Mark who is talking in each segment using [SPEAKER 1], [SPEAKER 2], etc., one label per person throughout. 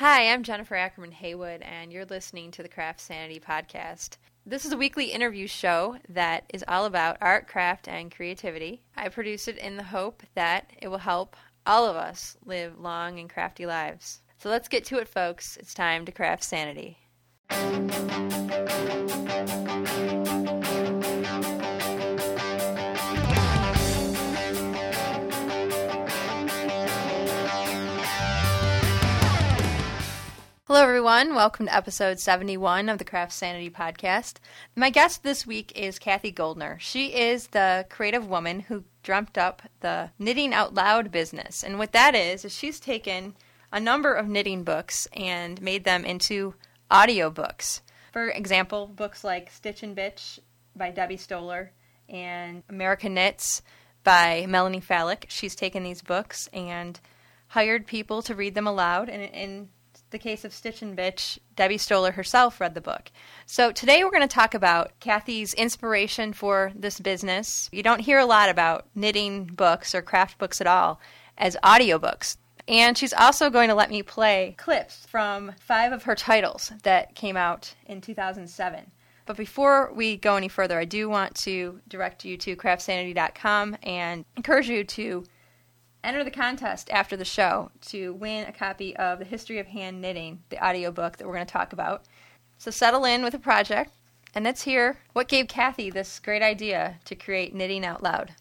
[SPEAKER 1] Hi, I'm Jennifer Ackerman Haywood, and you're listening to the Craft Sanity Podcast. This is a weekly interview show that is all about art, craft, and creativity. I produce it in the hope that it will help all of us live long and crafty lives. So let's get to it, folks. It's time to craft sanity. Hello, everyone. Welcome to episode 71 of the Craft Sanity podcast. My guest this week is Kathy Goldner. She is the creative woman who dreamt up the Knitting Out Loud business. And what that is, is she's taken a number of knitting books and made them into audiobooks. For example, books like Stitch and Bitch by Debbie Stoller and American Knits by Melanie Falick. She's taken these books and hired people to read them aloud. And in the case of Stitch and Bitch, Debbie Stoller herself read the book. So today we're going to talk about Kathy's inspiration for this business. You don't hear a lot about knitting books or craft books at all as audiobooks. And she's also going to let me play clips from five of her titles that came out in 2007. But before we go any further, I do want to direct you to craftsanity.com and encourage you to enter the contest after the show to win a copy of The History of Hand Knitting, the audiobook that we're going to talk about. So settle in with a project, and let's hear what gave Kathy this great idea to create Knitting Out Loud.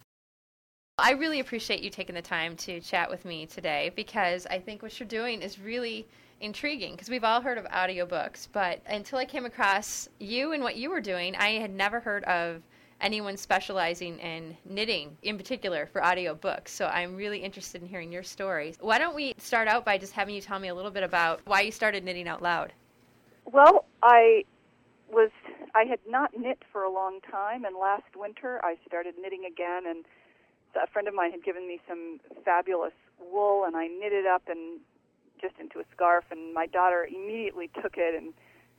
[SPEAKER 1] I really appreciate you taking the time to chat with me today because I think what you're doing is really intriguing because we've all heard of audiobooks, but until I came across you and what you were doing, I had never heard of anyone specializing in knitting in particular for audiobooks. So I'm really interested in hearing your stories. Why don't we start out by just having you tell me a little bit about why you started knitting out loud?
[SPEAKER 2] Well, I was I had not knit for a long time and last winter I started knitting again and a friend of mine had given me some fabulous wool and I knitted up and just into a scarf and my daughter immediately took it and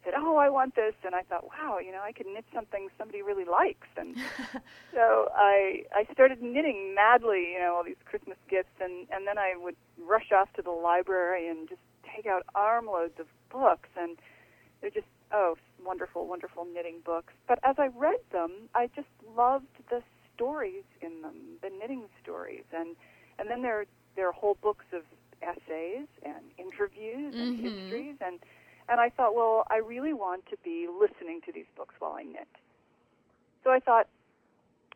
[SPEAKER 2] said, "Oh, I want this," and I thought, "Wow, you know, I could knit something somebody really likes." And so I I started knitting madly, you know, all these Christmas gifts, and and then I would rush off to the library and just take out armloads of books, and they're just oh, wonderful, wonderful knitting books. But as I read them, I just loved the stories in them, the knitting stories, and and then there there are whole books of essays and interviews and
[SPEAKER 1] Mhm.
[SPEAKER 2] histories and and I thought, well, I really want to be listening to these books while I knit. So I thought,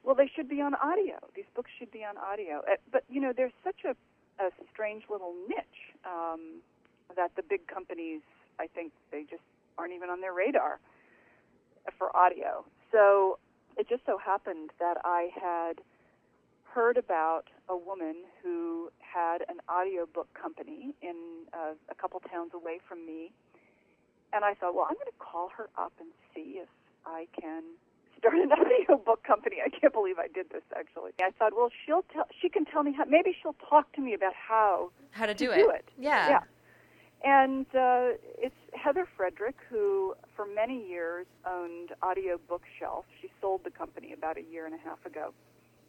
[SPEAKER 2] well, they should be on audio. These books should be on audio. Uh, But you know, there's such a, a strange little niche um, that the big companies, I think, they just aren't even on their radar for audio. So it just so happened that I had heard about a woman who had an audiobook company in uh, a couple towns away from me and I thought, well, I'm going to call her up and see if I can start an audiobook company. I can't believe I did this actually. I thought, well, she'll tell, she can tell me how. Maybe she'll talk to me about how
[SPEAKER 1] How to do
[SPEAKER 2] to
[SPEAKER 1] it?
[SPEAKER 2] do it.
[SPEAKER 1] Yeah.
[SPEAKER 2] Yeah. And uh, it's Heather Frederick, who for many years owned Audio Bookshelf. She sold the company about a year and a half ago.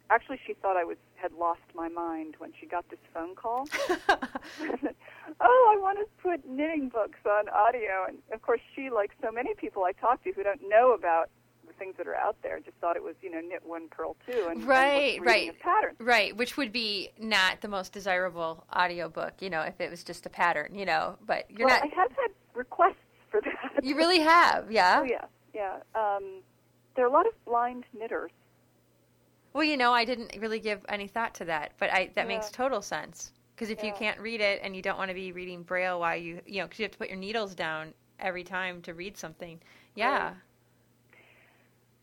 [SPEAKER 2] Actually, she thought I was had lost my mind when she got this phone call. oh, I want to put knitting books on audio, and of course, she, like so many people I talk to who don't know about the things that are out there, just thought it was you know knit one, purl two, and and
[SPEAKER 1] Right,
[SPEAKER 2] reading
[SPEAKER 1] right.
[SPEAKER 2] pattern.
[SPEAKER 1] Right, which would be not the most desirable audio book, you know, if it was just a pattern, you know. But you're
[SPEAKER 2] well,
[SPEAKER 1] not.
[SPEAKER 2] I have had requests for that.
[SPEAKER 1] You really have, yeah.
[SPEAKER 2] Oh yeah, yeah. Um, there are a lot of blind knitters.
[SPEAKER 1] Well, you know, I didn't really give any thought to that, but I that makes total sense. Because if you can't read it and you don't want to be reading braille while you, you know, because you have to put your needles down every time to read something. Yeah.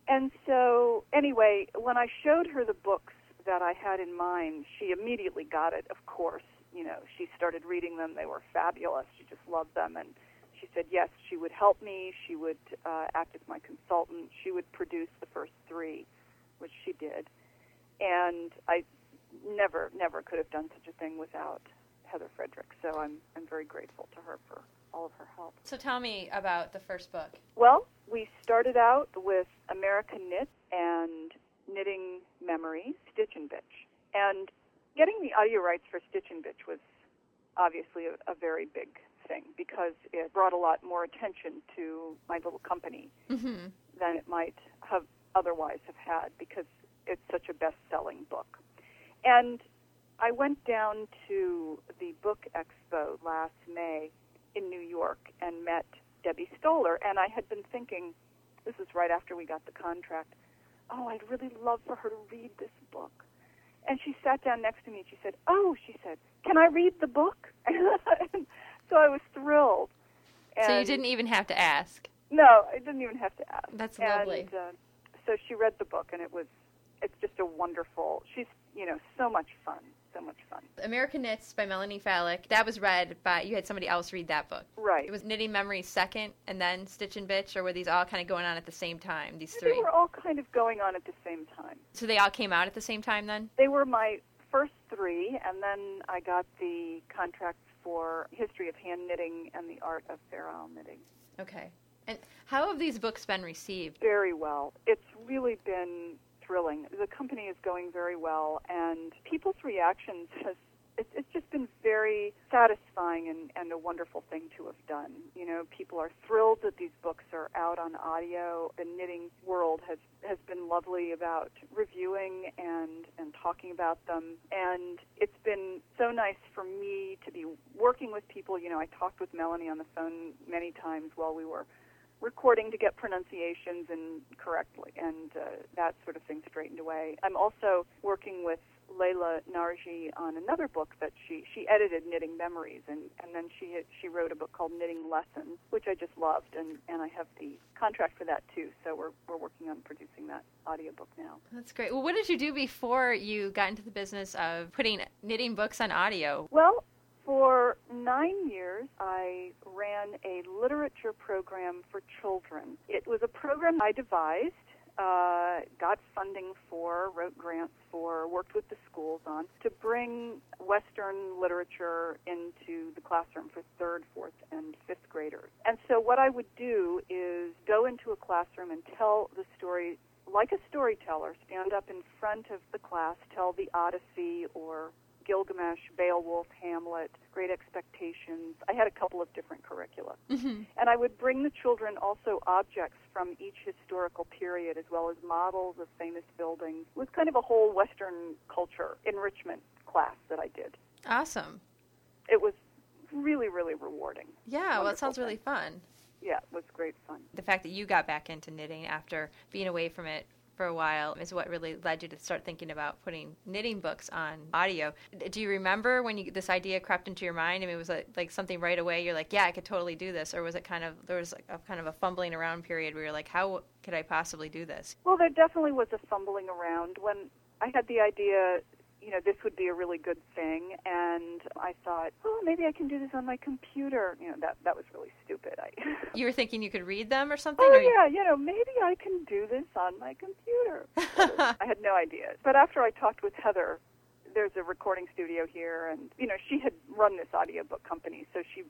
[SPEAKER 2] And so, anyway, when I showed her the books that I had in mind, she immediately got it, of course. You know, she started reading them. They were fabulous. She just loved them. And she said, yes, she would help me. She would uh, act as my consultant. She would produce the first three, which she did. And I never, never could have done such a thing without Heather Frederick. So I'm, I'm very grateful to her for all of her help.
[SPEAKER 1] So tell me about the first book.
[SPEAKER 2] Well, we started out with American Knit and Knitting Memories, Stitch and Bitch. And getting the audio rights for Stitch and Bitch was obviously a, a very big thing because it brought a lot more attention to my little company
[SPEAKER 1] Mm-hmm.
[SPEAKER 2] than it might have otherwise have had because it's such a best-selling book. And I went down to the book expo last May in New York and met Debbie Stoller and I had been thinking this is right after we got the contract. Oh, I'd really love for her to read this book. And she sat down next to me and she said, "Oh," she said, "Can I read the book?" so I was thrilled.
[SPEAKER 1] So you didn't even have to ask.
[SPEAKER 2] no, I didn't even have to ask.
[SPEAKER 1] That's
[SPEAKER 2] and,
[SPEAKER 1] lovely.
[SPEAKER 2] Uh, so she read the book, and it was, it's just a wonderful. She's, you know, so much fun, so much fun.
[SPEAKER 1] American Knits by Melanie Falick. That was read by you had somebody else read that book.
[SPEAKER 2] Right.
[SPEAKER 1] It was Knitting Memories second, and then Stitch and Bitch, or were these all kind of going on at the same time? These
[SPEAKER 2] They
[SPEAKER 1] three.
[SPEAKER 2] were all kind of going on at the same time.
[SPEAKER 1] So they all came out at the same time then.
[SPEAKER 2] They were my first three, and then I got the contract for History of Hand Knitting and the Art of Fair Isle Knitting.
[SPEAKER 1] Okay. And how have these books been received?
[SPEAKER 2] Very well. It's really been thrilling. The company is going very well, and people's reactions has it's, just been very satisfying and, and a wonderful thing to have done. You know, people are thrilled that these books are out on audio. The knitting world has has been lovely about reviewing and and talking about them, and it's been so nice for me to be working with people. You know, I talked with Melanie on the phone many times while we were recording to get pronunciations and correctly and uh, that sort of thing straightened away. I'm also working with Layla Nargi on another book that she she edited Knitting Memories and and then she had, she wrote a book called Knitting Lessons which I just loved and and I have the contract for that too. So we're we're working on producing that audiobook now.
[SPEAKER 1] That's great. Well, what did you do before you got into the business of putting knitting books on audio?
[SPEAKER 2] Well, for nine years, I ran a literature program for children. It was a program I devised, uh, got funding for, wrote grants for, worked with the schools on to bring Western literature into the classroom for third, fourth, and fifth graders. And so, what I would do is go into a classroom and tell the story like a storyteller, stand up in front of the class, tell the Odyssey or Gilgamesh, Beowulf, Hamlet, Great Expectations. I had a couple of different curricula.
[SPEAKER 1] Mm-hmm.
[SPEAKER 2] And I would bring the children also objects from each historical period as well as models of famous buildings. It was kind of a whole Western culture enrichment class that I did.
[SPEAKER 1] Awesome.
[SPEAKER 2] It was really, really rewarding.
[SPEAKER 1] Yeah, well, it
[SPEAKER 2] Wonderful
[SPEAKER 1] sounds really
[SPEAKER 2] thing.
[SPEAKER 1] fun.
[SPEAKER 2] Yeah, it was great fun.
[SPEAKER 1] The fact that you got back into knitting after being away from it for a while is what really led you to start thinking about putting knitting books on audio. Do you remember when you, this idea crept into your mind? I mean, was it like something right away? You're like, yeah, I could totally do this, or was it kind of there was a kind of a fumbling around period where you're like, how could I possibly do this?
[SPEAKER 2] Well, there definitely was a fumbling around when I had the idea, you know, this would be a really good thing, and I thought, oh, maybe I can do this on my computer. You know, that that was really stupid. I,
[SPEAKER 1] You were thinking you could read them or something?
[SPEAKER 2] oh
[SPEAKER 1] or
[SPEAKER 2] yeah, you know, maybe I can do this on my computer. I had no idea. But after I talked with Heather, there's a recording studio here, and you know, she had run this audiobook company, so she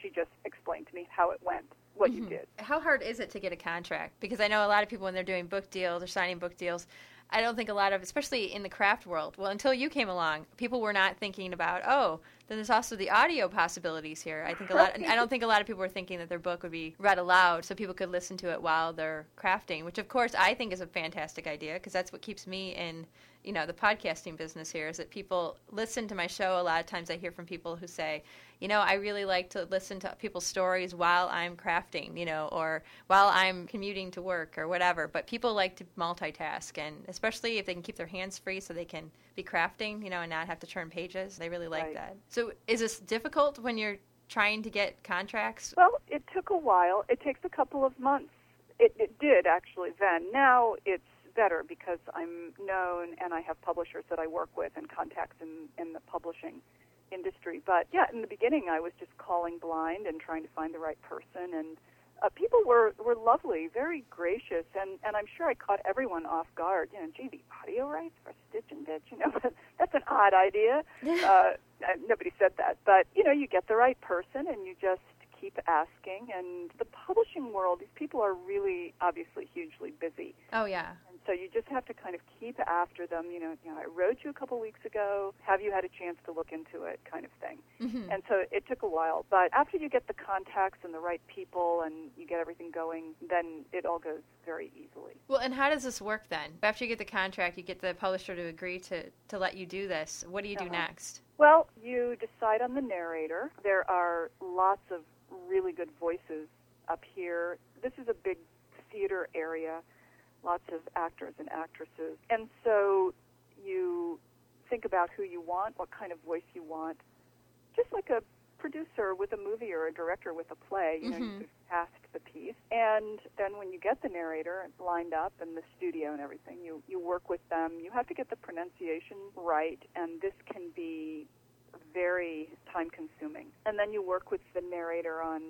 [SPEAKER 2] she just explained to me how it went, what you
[SPEAKER 1] Mhm.
[SPEAKER 2] did.
[SPEAKER 1] How hard is it to get a contract? Because I know a lot of people when they're doing book deals or signing book deals, I don't think a lot of, especially in the craft world, well, until you came along, people were not thinking about, oh, then there's also the audio possibilities here. I think a lot. I don't think a lot of people were thinking that their book would be read aloud, so people could listen to it while they're crafting. Which, of course, I think is a fantastic idea because that's what keeps me in, you know, the podcasting business here. Is that people listen to my show. A lot of times, I hear from people who say, you know, I really like to listen to people's stories while I'm crafting, you know, or while I'm commuting to work or whatever. But people like to multitask, and especially if they can keep their hands free so they can be crafting, you know, and not have to turn pages. They really like
[SPEAKER 2] Right.
[SPEAKER 1] that. So, is this difficult when you're trying to get contracts?
[SPEAKER 2] Well, it took a while. It takes a couple of months. It, it did actually then. Now it's better because I'm known and I have publishers that I work with and contacts in, in the publishing industry. But yeah, in the beginning, I was just calling blind and trying to find the right person. And uh, people were, were lovely, very gracious, and, and I'm sure I caught everyone off guard. You know, gee, the audio rights for Stitch and Bitch, you know, that's an odd idea. uh, uh, nobody said that, but you know, you get the right person and you just keep asking. And the publishing world, these people are really obviously hugely busy,
[SPEAKER 1] oh yeah.
[SPEAKER 2] and So you just have to kind of keep after them. You know, you know, I wrote you a couple weeks ago. Have you had a chance to look into it? Kind of thing.
[SPEAKER 1] Mm-hmm.
[SPEAKER 2] And so it took a while, but after you get the contacts and the right people and you get everything going, then it all goes very easily.
[SPEAKER 1] Well, and how does this work then? After you get the contract, you get the publisher to agree to, to let you do this. What do you do
[SPEAKER 2] Uh-huh.
[SPEAKER 1] next?
[SPEAKER 2] Well, you decide on the narrator. There are lots of really good voices up here. This is a big theater area, lots of actors and actresses. And so you think about who you want, what kind of voice you want, just like a producer with a movie or a director with a play. You know,
[SPEAKER 1] Mhm.
[SPEAKER 2] you cast the piece. And then when you get the narrator lined up and the studio and everything, you, you work with them. You have to get the pronunciation right, and this can be very time consuming. And then you work with the narrator on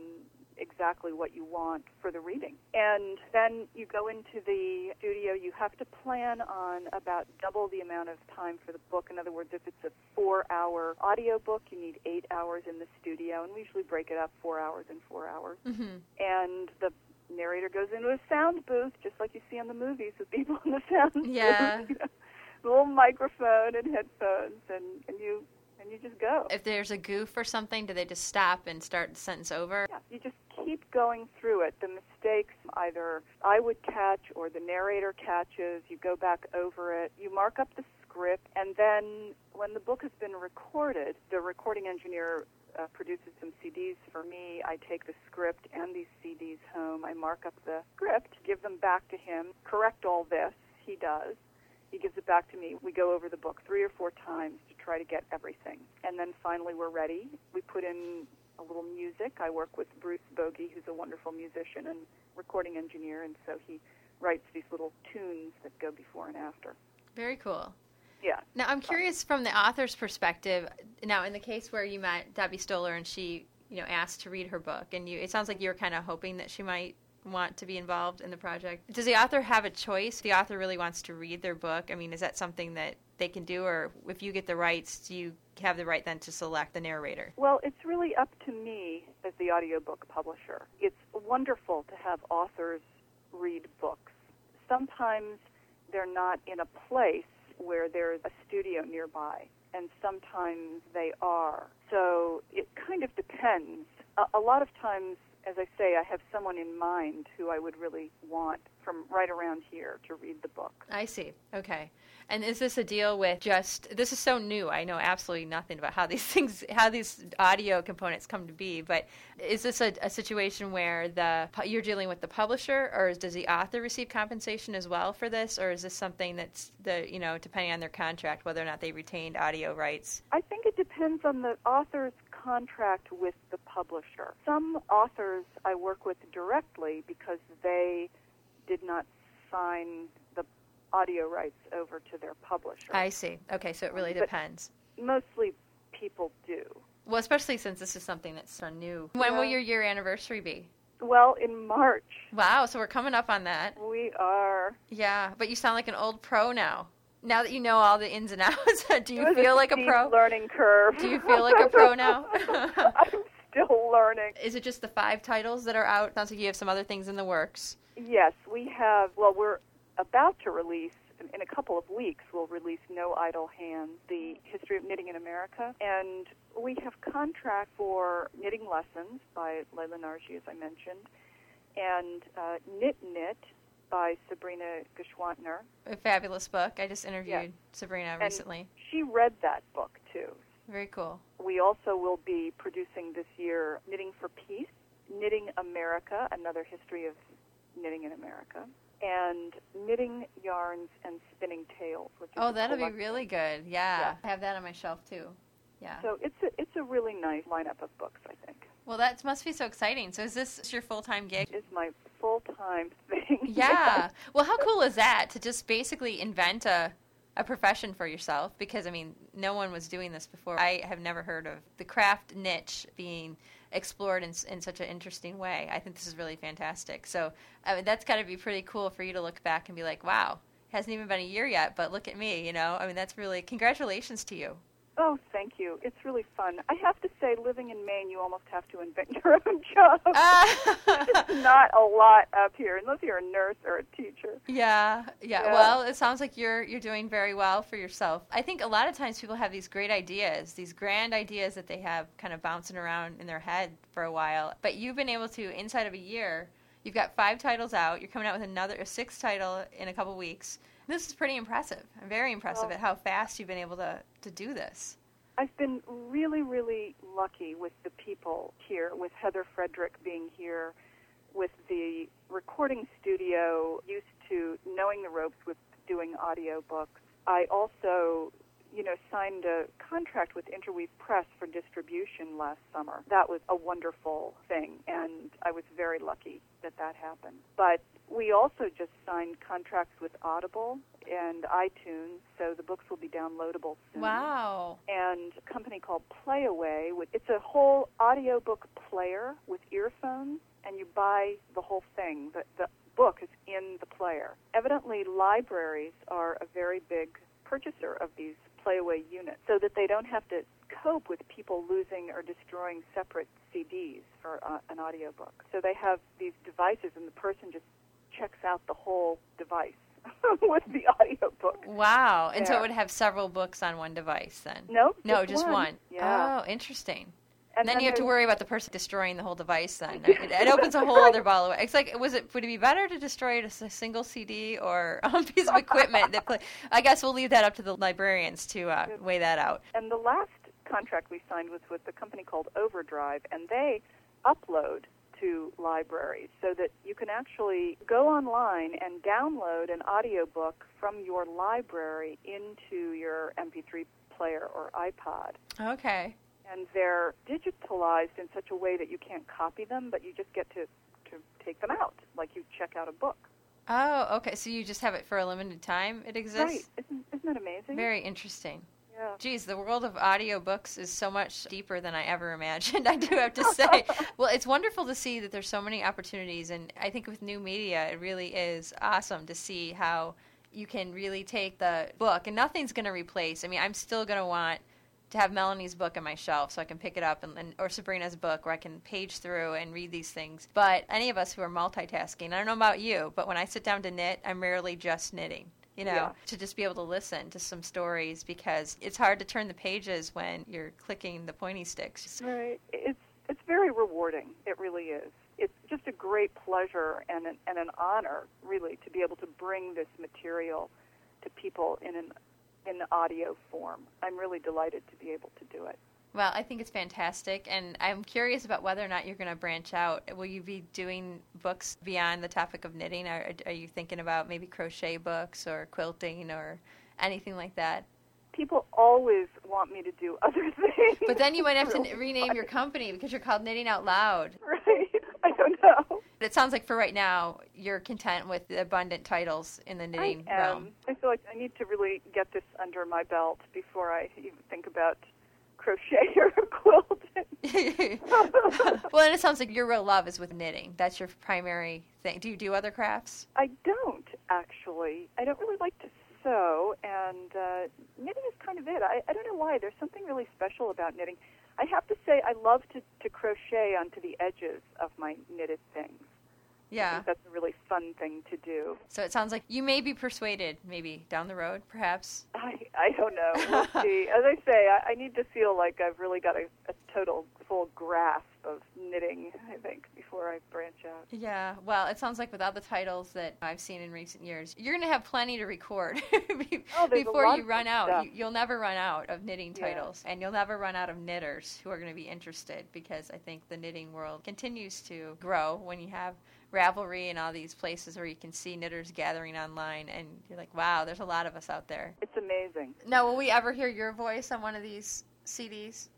[SPEAKER 2] exactly what you want for the reading. And then you go into the studio, you have to plan on about double the amount of time for the book. In other words, if it's a four hour audio book, you need eight hours in the studio, and we usually break it up four hours and four hours.
[SPEAKER 1] Mm-hmm.
[SPEAKER 2] And the narrator goes into a sound booth, just like you see on the movies with people in the sound
[SPEAKER 1] Yeah.
[SPEAKER 2] booth. Little microphone and headphones, and, and you and you just go.
[SPEAKER 1] If there's a goof or something, do they just stop and start the sentence over?
[SPEAKER 2] Yeah, you just keep going through it. The mistakes either I would catch or the narrator catches. You go back over it. You mark up the script, and then when the book has been recorded, the recording engineer uh, produces some CDs for me. I take the script and these CDs home. I mark up the script, give them back to him, correct all this. He does. He gives it back to me. We go over the book three or four times to try to get everything. And then finally we're ready. We put in a little music. I work with Bruce Bogey, who's a wonderful musician and recording engineer, and so he writes these little tunes that go before and after.
[SPEAKER 1] Very cool.
[SPEAKER 2] Yeah.
[SPEAKER 1] Now, I'm curious from the author's perspective. Now, in the case where you met Debbie Stoller and she, you know, asked to read her book, and you, it sounds like you were kind of hoping that she might want to be involved in the project. Does the author have a choice? The author really wants to read their book. I mean, is that something that they can do, or if you get the rights, do you have the right then to select the narrator?
[SPEAKER 2] Well, it's really up to me as the audiobook publisher. It's wonderful to have authors read books. Sometimes they're not in a place where there's a studio nearby, and sometimes they are. So it kind of depends. A, a lot of times, as I say, I have someone in mind who I would really want from right around here to read the book.
[SPEAKER 1] I see. Okay. And is this a deal with just this is so new. I know absolutely nothing about how these things how these audio components come to be, but is this a, a situation where the you're dealing with the publisher or does the author receive compensation as well for this or is this something that's the you know depending on their contract whether or not they retained audio rights?
[SPEAKER 2] I think it depends on the author's contract with the publisher. Some authors I work with directly because they did not sign the audio rights over to their publisher.
[SPEAKER 1] I see. Okay, so it really
[SPEAKER 2] But-
[SPEAKER 1] depends.
[SPEAKER 2] Mostly people do.
[SPEAKER 1] Well, especially since this is something that's so new. When will your year anniversary be?
[SPEAKER 2] Well, in March,
[SPEAKER 1] Wow, so we're coming up on that.
[SPEAKER 2] we are.
[SPEAKER 1] Yeah, but you sound like an old pro now. Now that you know all the ins and outs, do you feel like a pro?
[SPEAKER 2] learning curve.
[SPEAKER 1] Do you feel like a pro now?
[SPEAKER 2] I'm still learning.
[SPEAKER 1] Is it just the five titles that are out? Sounds like you have some other things in the works.
[SPEAKER 2] Yes, we have. Well, we're about to release in a couple of weeks. We'll release No Idle Hands: The History of Knitting in America, and we have contract for knitting lessons by Leila Nargi, as I mentioned, and uh, Knit Knit by Sabrina Gschwandtner.
[SPEAKER 1] A fabulous book. I just interviewed
[SPEAKER 2] Yeah.
[SPEAKER 1] Sabrina
[SPEAKER 2] And-
[SPEAKER 1] recently.
[SPEAKER 2] She read that book too.
[SPEAKER 1] Very cool.
[SPEAKER 2] We also will be producing this year Knitting for Peace, Knitting America, another history of knitting in America, and Knitting Yarns and Spinning Tales. Which
[SPEAKER 1] Oh, that'll be really good. Yeah. I have that on my shelf too. Yeah.
[SPEAKER 2] So it's a it's a really nice lineup of books. I think
[SPEAKER 1] Well, that must be so exciting. So is this your full-time gig?
[SPEAKER 2] it's my full time thing.
[SPEAKER 1] Yeah. Well, how cool is that to just basically invent a a profession for yourself? Because I mean, no one was doing this before. I have never heard of the craft niche being explored in, in such an interesting way. I think this is really fantastic. So I mean, that's got to be pretty cool for you to look back and be like, wow, hasn't even been a year yet, but look at me. You know, I mean, that's really congratulations to you.
[SPEAKER 2] Oh, thank you. It's really fun. I have to say, living in Maine, you almost have to invent your own job.
[SPEAKER 1] Uh,
[SPEAKER 2] Not a lot up here, unless you're a nurse or a teacher.
[SPEAKER 1] yeah, yeah,
[SPEAKER 2] Yeah.
[SPEAKER 1] Well, it sounds like you're you're doing very well for yourself. I think a lot of times people have these great ideas, these grand ideas that they have kind of bouncing around in their head for a while. But you've been able to inside of a year. You've got five titles out. You're coming out with another a sixth title in a couple weeks. This is pretty impressive. I'm very impressive
[SPEAKER 2] Well-
[SPEAKER 1] at how fast you've been able to to do this.
[SPEAKER 2] I've been really, really lucky with the people here, with Heather Frederick being here, with the recording studio, used to knowing the ropes with doing audiobooks. I also, you know, signed a contract with Interweave Press for distribution last summer. That was a wonderful thing, and I was very lucky that that happened. But we also just signed contracts with Audible and iTunes, so the books will be downloadable soon
[SPEAKER 1] Wow.
[SPEAKER 2] and a company called Playaway, it's a whole audiobook player with earphones, and you buy the whole thing. The, the book is in the player. Evidently, libraries are a very big purchaser of these Playaway units so that they don't have to cope with people losing or destroying separate CDs for uh, an audiobook. So they have these devices, and the person just checks out the whole device with the audiobook.
[SPEAKER 1] Wow. And so it would have several books on one device then.
[SPEAKER 2] No,
[SPEAKER 1] No, just one.
[SPEAKER 2] Yeah.
[SPEAKER 1] Oh, interesting.
[SPEAKER 2] and
[SPEAKER 1] And then you have to worry about the person destroying the whole device. Then it, it opens a whole other ball of wax. It's like, was it? Would it be better to destroy it as a single CD or a piece of equipment that play? I guess we'll leave that up to the librarians to uh, weigh that out.
[SPEAKER 2] And the last contract we signed was with a company called Overdrive, and they upload to libraries so that you can actually go online and download an audiobook from your library into your MP3 player or iPod.
[SPEAKER 1] Okay.
[SPEAKER 2] And they're digitalized in such a way that you can't copy them, but you just get to, to take them out, like you check out a book.
[SPEAKER 1] Oh, okay. So you just have it for a limited time. It exists.
[SPEAKER 2] Right. Isn't, isn't that amazing?
[SPEAKER 1] Very interesting.
[SPEAKER 2] Yeah.
[SPEAKER 1] Geez, the world of audiobooks is so much deeper than I ever imagined. I do have to say. well, it's wonderful to see that there's so many opportunities, and I think with new media, it really is awesome to see how you can really take the book, and nothing's going to replace. I mean, I'm still going to want to have Melanie's book on my shelf so I can pick it up, and, and or Sabrina's book where I can page through and read these things. But any of us who are multitasking, I don't know about you, but when I sit down to knit, I'm rarely just knitting you know,
[SPEAKER 2] Yeah.
[SPEAKER 1] to just be able to listen to some stories because it's hard to turn the pages when you're clicking the pointy sticks.
[SPEAKER 2] Right. It's it's very rewarding. It really is. It's just a great pleasure and an, and an honor, really, to be able to bring this material to people in an in audio form. I'm really delighted to be able to do it.
[SPEAKER 1] Well, I think it's fantastic, and I'm curious about whether or not you're going to branch out. Will you be doing books beyond the topic of knitting? Are, are you thinking about maybe crochet books or quilting or anything like that?
[SPEAKER 2] People always want me to do other things.
[SPEAKER 1] But then you might have to n- rename your company because you're called Knitting Out Loud.
[SPEAKER 2] Right. I don't know.
[SPEAKER 1] It sounds like for right now, you're content with the abundant titles in the knitting
[SPEAKER 2] I am.
[SPEAKER 1] realm.
[SPEAKER 2] I feel like I need to really get this under my belt before I even think about crochet or quilting.
[SPEAKER 1] well, and it sounds like your real love is with knitting. That's your primary thing. Do you do other crafts?
[SPEAKER 2] I don't actually. I don't really like to sew, and uh, knitting is kind of it. I, I don't know why. There's something really special about knitting. I have to say, I love to, to crochet onto the edges of my knitted things. I
[SPEAKER 1] Yeah.
[SPEAKER 2] think that's a really fun thing to do.
[SPEAKER 1] So it sounds like you may be persuaded, maybe down the road, perhaps.
[SPEAKER 2] I I don't know. We'll see. As I say, I, I need to feel like I've really got a, a total full grasp of knitting. I think before I branch out.
[SPEAKER 1] Yeah. Well, it sounds like with all the titles that I've seen in recent years, you're going to have plenty to record be-
[SPEAKER 2] Oh,
[SPEAKER 1] before you run out. You, you'll never run out of knitting
[SPEAKER 2] Yeah.
[SPEAKER 1] titles, and you'll never run out of knitters who are going to be interested because I think the knitting world continues to grow when you have Ravelry and all these places where you can see knitters gathering online, and you're like, wow, there's a lot of us out there.
[SPEAKER 2] It's amazing.
[SPEAKER 1] Now, will we ever hear your voice on one of these CDs?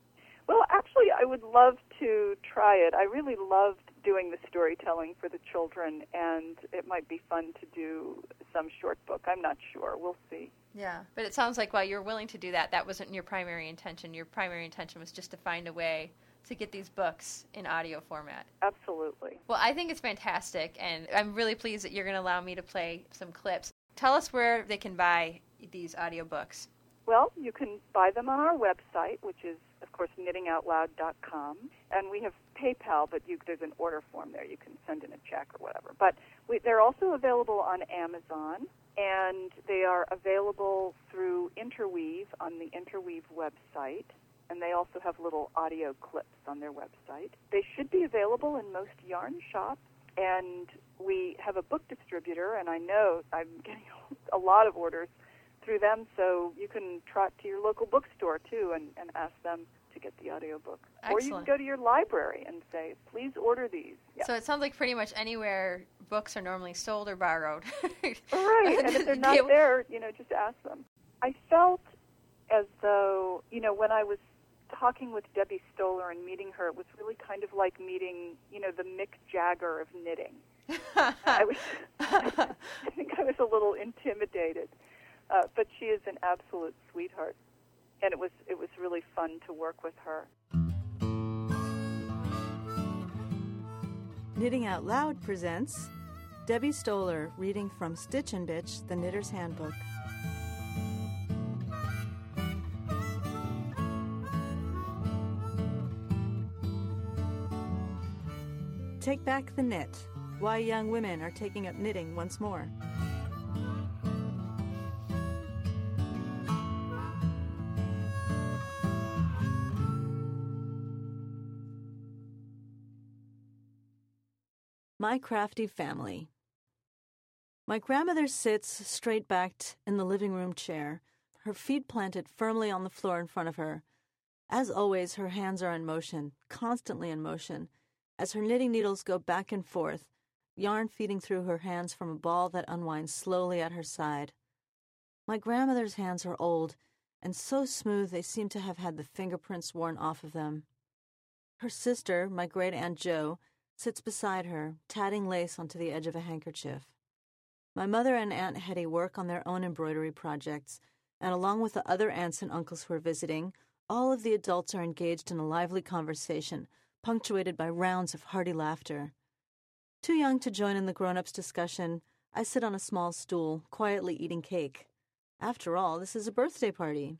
[SPEAKER 2] Well, actually, I would love to try it. I really loved doing the storytelling for the children, and it might be fun to do some short book. I'm not sure. We'll see.
[SPEAKER 1] Yeah, but it sounds like while you're willing to do that, that wasn't your primary intention. Your primary intention was just to find a way to get these books in audio format.
[SPEAKER 2] Absolutely.
[SPEAKER 1] Well, I think it's fantastic, and I'm really pleased that you're going to allow me to play some clips. Tell us where they can buy these audiobooks.
[SPEAKER 2] Well, you can buy them on our website, which is, of course, knittingoutloud.com. And we have PayPal, but you, there's an order form there. You can send in a check or whatever. But we, they're also available on Amazon, and they are available through Interweave on the Interweave website. And they also have little audio clips on their website. They should be available in most yarn shops. And we have a book distributor, and I know I'm getting a lot of orders through them, so you can trot to your local bookstore too and, and ask them to get the audiobook.
[SPEAKER 1] Excellent.
[SPEAKER 2] Or you can go to your library and say, please order these.
[SPEAKER 1] Yeah. So it sounds like pretty much anywhere books are normally sold or borrowed.
[SPEAKER 2] right, and if they're not there, you know, just ask them. I felt as though, you know, when I was talking with Debbie Stoller and meeting her, it was really kind of like meeting, you know, the Mick Jagger of knitting. I was, I think I was a little intimidated. Uh, but she is an absolute sweetheart, and it was it was really fun to work with her.
[SPEAKER 3] Knitting Out Loud presents Debbie Stoller reading from Stitch and Bitch: The Knitter's Handbook. Take back the knit. Why young women are taking up knitting once more. My Crafty Family. My grandmother sits straight backed in the living room chair, her feet planted firmly on the floor in front of her. As always, her hands are in motion, constantly in motion, as her knitting needles go back and forth, yarn feeding through her hands from a ball that unwinds slowly at her side. My grandmother's hands are old and so smooth they seem to have had the fingerprints worn off of them. Her sister, my great aunt Jo, sits beside her, tatting lace onto the edge of a handkerchief. My mother and Aunt Hetty work on their own embroidery projects, and along with the other aunts and uncles who are visiting, all of the adults are engaged in a lively conversation, punctuated by rounds of hearty laughter. Too young to join in the grown ups' discussion, I sit on a small stool, quietly eating cake. After all, this is a birthday party.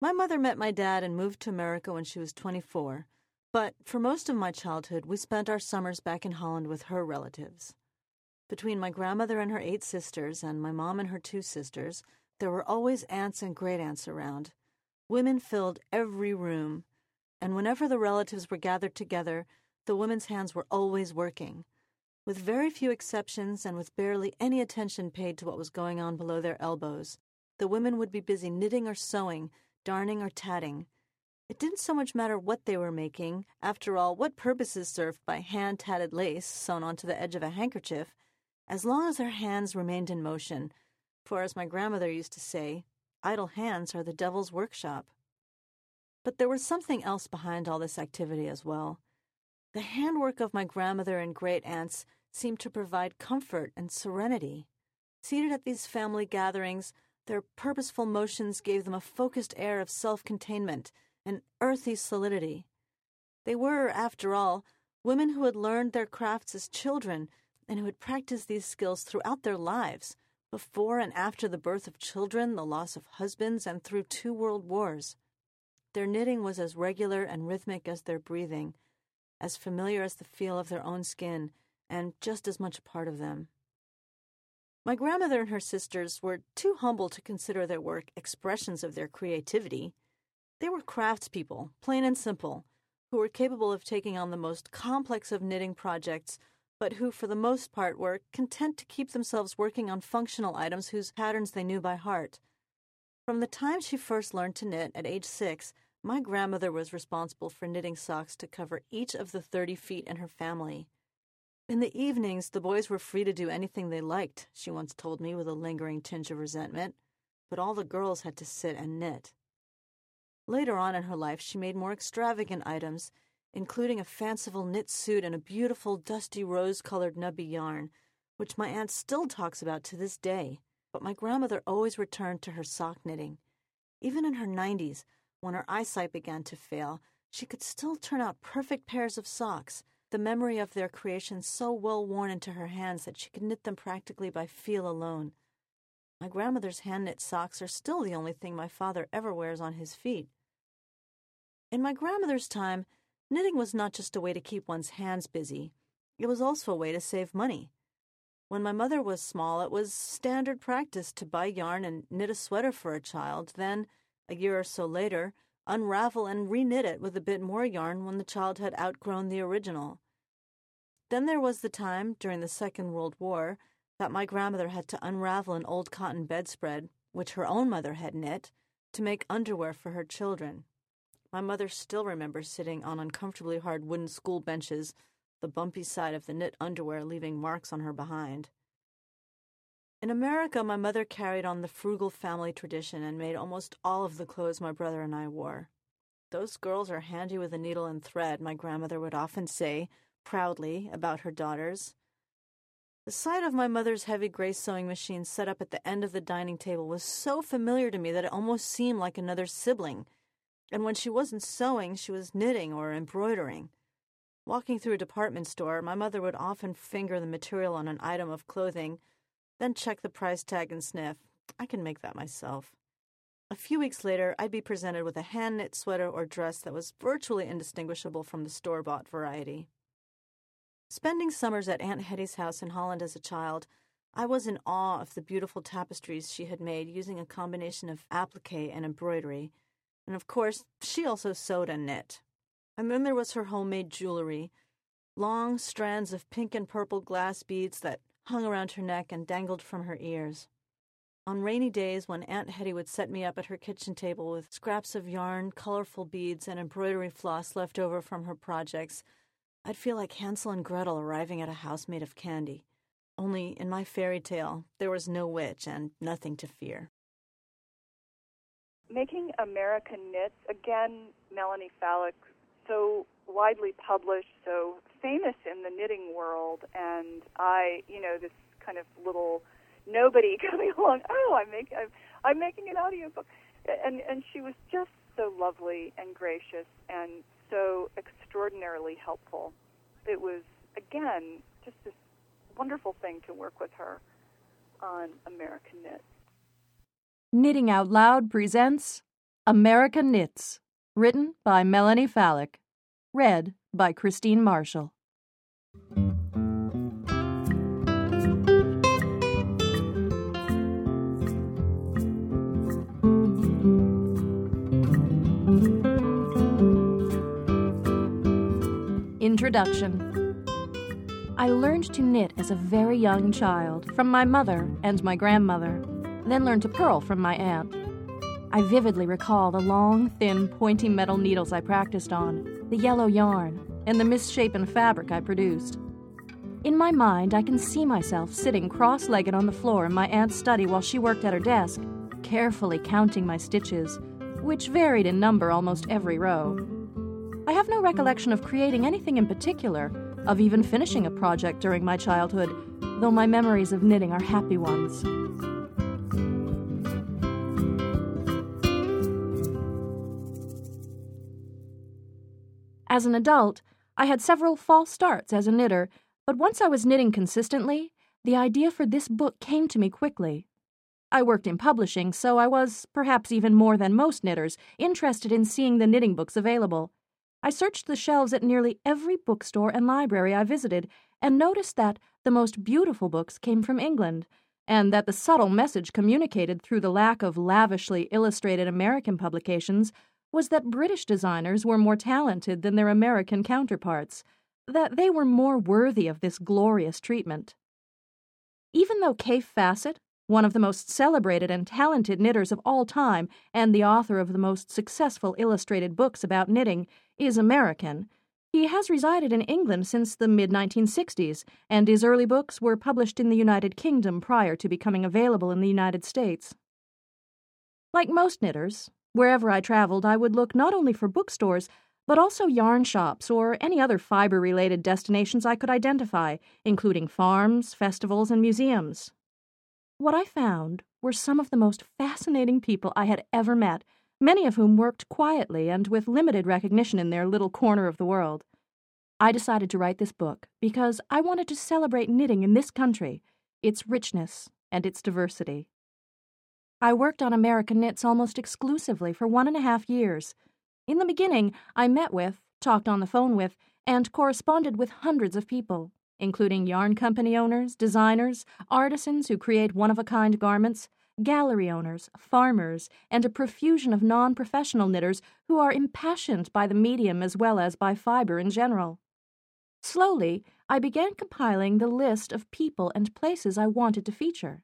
[SPEAKER 3] My mother met my dad and moved to America when she was 24, but for most of my childhood, we spent our summers back in Holland with her relatives. Between my grandmother and her eight sisters, and my mom and her two sisters, there were always aunts and great aunts around. Women filled every room, and whenever the relatives were gathered together, the women's hands were always working. With very few exceptions and with barely any attention paid to what was going on below their elbows, the women would be busy knitting or sewing, darning or tatting, it didn't so much matter what they were making. After all, what purpose is served by hand tatted lace sewn onto the edge of a handkerchief, as long as their hands remained in motion? For, as my grandmother used to say, idle hands are the devil's workshop. But there was something else behind all this activity as well. The handwork of my grandmother and great aunts seemed to provide comfort and serenity. Seated at these family gatherings, their purposeful motions gave them a focused air of self containment and earthy solidity. They were, after all, women who had learned their crafts as children and who had practiced these skills throughout their lives, before and after the birth of children, the loss of husbands, and through two world wars. Their knitting was as regular and rhythmic as their breathing, as familiar as the feel of their own skin, and just as much a part of them. My grandmother and her sisters were too humble to consider their work expressions of their creativity. They were craftspeople, plain and simple, who were capable of taking on the most complex of knitting projects, but who, for the most part, were content to keep themselves working on functional items whose patterns they knew by heart. From the time she first learned to knit at age six, my grandmother was responsible for knitting socks to cover each of the 30 feet in her family. In the evenings, the boys were free to do anything they liked, she once told me with a lingering tinge of resentment, but all the girls had to sit and knit. Later on in her life, she made more extravagant items, including a fanciful knit suit and a beautiful, dusty rose colored nubby yarn, which my aunt still talks about to this day. But my grandmother always returned to her sock knitting. Even in her 90s, when her eyesight began to fail, she could still turn out perfect pairs of socks, the memory of their creation so well worn into her hands that she could knit them practically by feel alone. My grandmother's hand knit socks are still the only thing my father ever wears on his feet. In my grandmother's time, knitting was not just a way to keep one's hands busy, it was also a way to save money. When my mother was small, it was standard practice to buy yarn and knit a sweater for a child, then, a year or so later, unravel and reknit it with a bit more yarn when the child had outgrown the original. Then there was the time, during the Second World War, that my grandmother had to unravel an old cotton bedspread, which her own mother had knit, to make underwear for her children. My mother still remembers sitting on uncomfortably hard wooden school benches, the bumpy side of the knit underwear leaving marks on her behind. In America, my mother carried on the frugal family tradition and made almost all of the clothes my brother and I wore. Those girls are handy with a needle and thread, my grandmother would often say, proudly, about her daughters. The sight of my mother's heavy gray sewing machine set up at the end of the dining table was so familiar to me that it almost seemed like another sibling. And when she wasn't sewing, she was knitting or embroidering. Walking through a department store, my mother would often finger the material on an item of clothing, then check the price tag and sniff. I can make that myself. A few weeks later, I'd be presented with a hand knit sweater or dress that was virtually indistinguishable from the store bought variety. Spending summers at Aunt Hetty's house in Holland as a child, I was in awe of the beautiful tapestries she had made using a combination of applique and embroidery. And of course, she also sewed and knit. And then there was her homemade jewelry long strands of pink and purple glass beads that hung around her neck and dangled from her ears. On rainy days, when Aunt Hetty would set me up at her kitchen table with scraps of yarn, colorful beads, and embroidery floss left over from her projects, I'd feel like Hansel and Gretel arriving at a house made of candy. Only in my fairy tale, there was no witch and nothing to fear.
[SPEAKER 2] Making American Knits, again, Melanie Falick, so widely published, so famous in the knitting world, and I, you know, this kind of little nobody coming along. Oh, I'm making, I'm, I'm making an audiobook, and and she was just so lovely and gracious and so extraordinarily helpful. It was, again, just this wonderful thing to work with her on American Knits.
[SPEAKER 4] Knitting Out Loud presents American Knits, written by Melanie Falick, read by Christine Marshall. Introduction I learned to knit as a very young child from my mother and my grandmother, then learned to purl from my aunt. I vividly recall the long, thin, pointy metal needles I practiced on, the yellow yarn, and the misshapen fabric I produced. In my mind, I can see myself sitting cross legged on the floor in my aunt's study while she worked at her desk, carefully counting my stitches, which varied in number almost every row. I have no recollection of creating anything in particular, of even finishing a project during my childhood, though my memories of knitting are happy ones. As an adult, I had several false starts as a knitter, but once I was knitting consistently, the idea for this book came to me quickly. I worked in publishing, so I was, perhaps even more than most knitters, interested in seeing the knitting books available. I searched the shelves at nearly every bookstore and library I visited and noticed that the most beautiful books came from England, and that the subtle message communicated through the lack of lavishly illustrated American publications was that British designers were more talented than their American counterparts, that they were more worthy of this glorious treatment. Even though Kaffe Fassett, one of the most celebrated and talented knitters of all time and the author of the most successful illustrated books about knitting, is American, he has resided in England since the mid 1960s, and his early books were published in the United Kingdom prior to becoming available in the United States. Like most knitters, wherever I traveled, I would look not only for bookstores, but also yarn shops or any other fiber related destinations I could identify, including farms, festivals, and museums. What I found were some of the most fascinating people I had ever met, many of whom worked quietly and with limited recognition in their little corner of the world. I decided to write this book because I wanted to celebrate knitting in this country, its richness, and its diversity. I worked on American Knits almost exclusively for one and a half years. In the beginning, I met with, talked on the phone with, and corresponded with hundreds of people, including yarn company owners, designers, artisans who create one of a kind garments, gallery owners, farmers, and a profusion of non professional knitters who are impassioned by the medium as well as by fiber in general. Slowly, I began compiling the list of people and places I wanted to feature.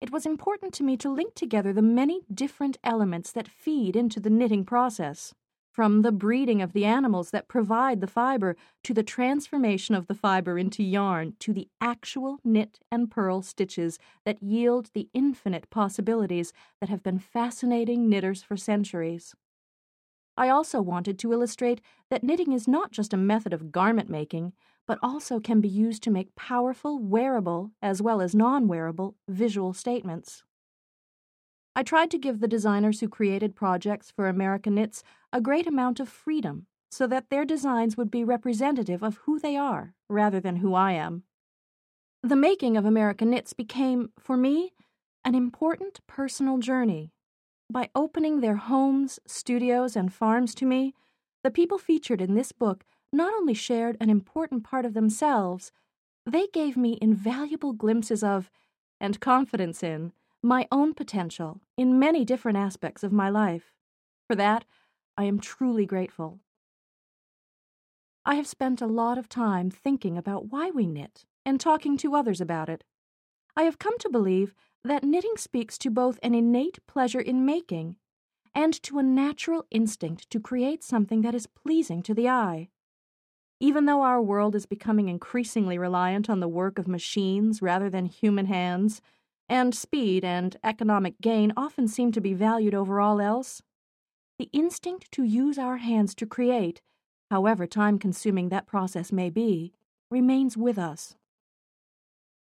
[SPEAKER 4] It was important to me to link together the many different elements that feed into the knitting process from the breeding of the animals that provide the fiber to the transformation of the fiber into yarn to the actual knit and purl stitches that yield the infinite possibilities that have been fascinating knitters for centuries. I also wanted to illustrate that knitting is not just a method of garment making, but also can be used to make powerful, wearable, as well as non wearable, visual statements. I tried to give the designers who created projects for American Knits a great amount of freedom so that their designs would be representative of who they are rather than who I am. The making of American Knits became, for me, an important personal journey. By opening their homes, studios, and farms to me, the people featured in this book not only shared an important part of themselves, they gave me invaluable glimpses of, and confidence in, my own potential in many different aspects of my life. For that, I am truly grateful. I have spent a lot of time thinking about why we knit and talking to others about it. I have come to believe that knitting speaks to both an innate pleasure in making and to a natural instinct to create something that is pleasing to the eye. Even though our world is becoming increasingly reliant on the work of machines rather than human hands, and speed and economic gain often seem to be valued over all else, the instinct to use our hands to create, however time consuming that process may be, remains with us.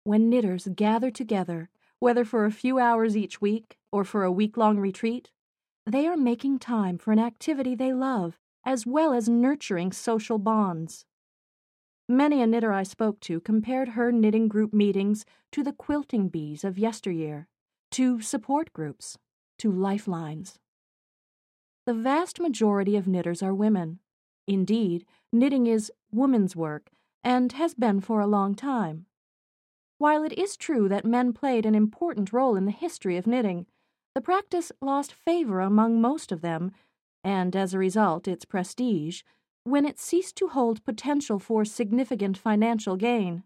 [SPEAKER 4] When knitters gather together, whether for a few hours each week or for a week long retreat, they are making time for an activity they love as well as nurturing social bonds. Many a knitter I spoke to compared her knitting group meetings to the quilting bees of yesteryear, to support groups, to lifelines. The vast majority of knitters are women. Indeed, knitting is woman's work and has been for a long time. While it is true that men played an important role in the history of knitting, the practice lost favor among most of them, and as a result, its prestige when it ceased to hold potential for significant financial gain.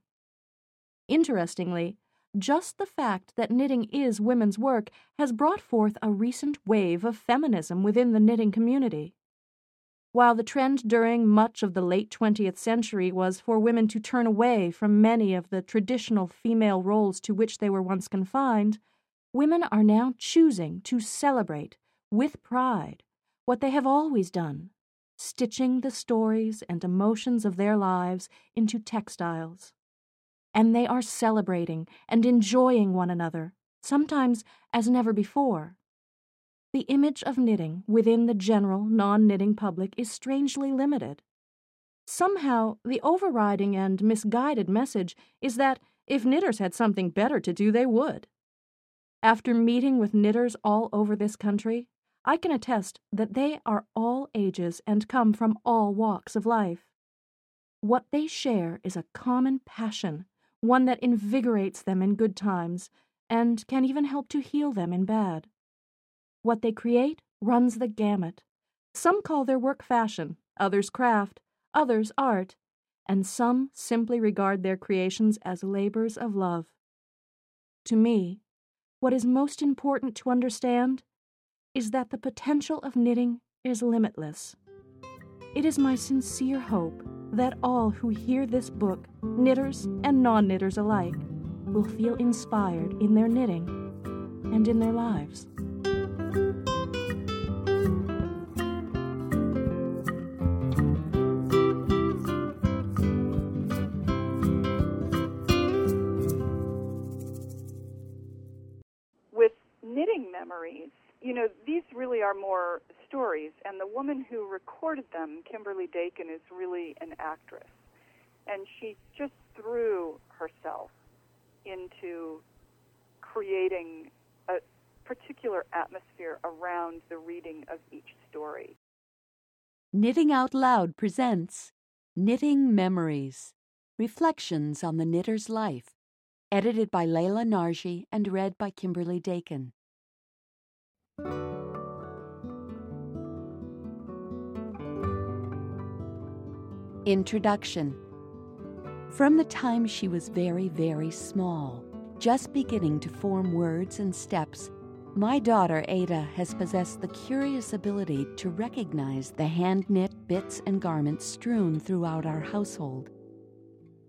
[SPEAKER 4] Interestingly, just the fact that knitting is women's work has brought forth a recent wave of feminism within the knitting community. While the trend during much of the late 20th century was for women to turn away from many of the traditional female roles to which they were once confined, women are now choosing to celebrate, with pride, what they have always done stitching the stories and emotions of their lives into textiles. And they are celebrating and enjoying one another, sometimes as never before. The image of knitting within the general non knitting public is strangely limited. Somehow, the overriding and misguided message is that if knitters had something better to do, they would. After meeting with knitters all over this country, I can attest that they are all ages and come from all walks of life. What they share is a common passion, one that invigorates them in good times and can even help to heal them in bad. What they create runs the gamut. Some call their work fashion, others craft, others art, and some simply regard their creations as labors of love. To me, what is most important to understand is that the potential of knitting is limitless. It is my sincere hope that all who hear this book, knitters and non knitters alike, will feel inspired in their knitting and in their lives.
[SPEAKER 2] With knitting memories, you know, these really are more stories, and the woman who recorded them, Kimberly Dakin, is really an actress. And she just threw herself into creating a particular atmosphere around the reading of each story.
[SPEAKER 5] Knitting Out Loud presents Knitting Memories Reflections on the Knitter's Life, edited by Lela Nargi and read by Kimberly Dakin. Introduction From the time she was very, very small, just beginning to form words and steps, my daughter Ada has possessed the curious ability to recognize the hand knit bits and garments strewn throughout our household.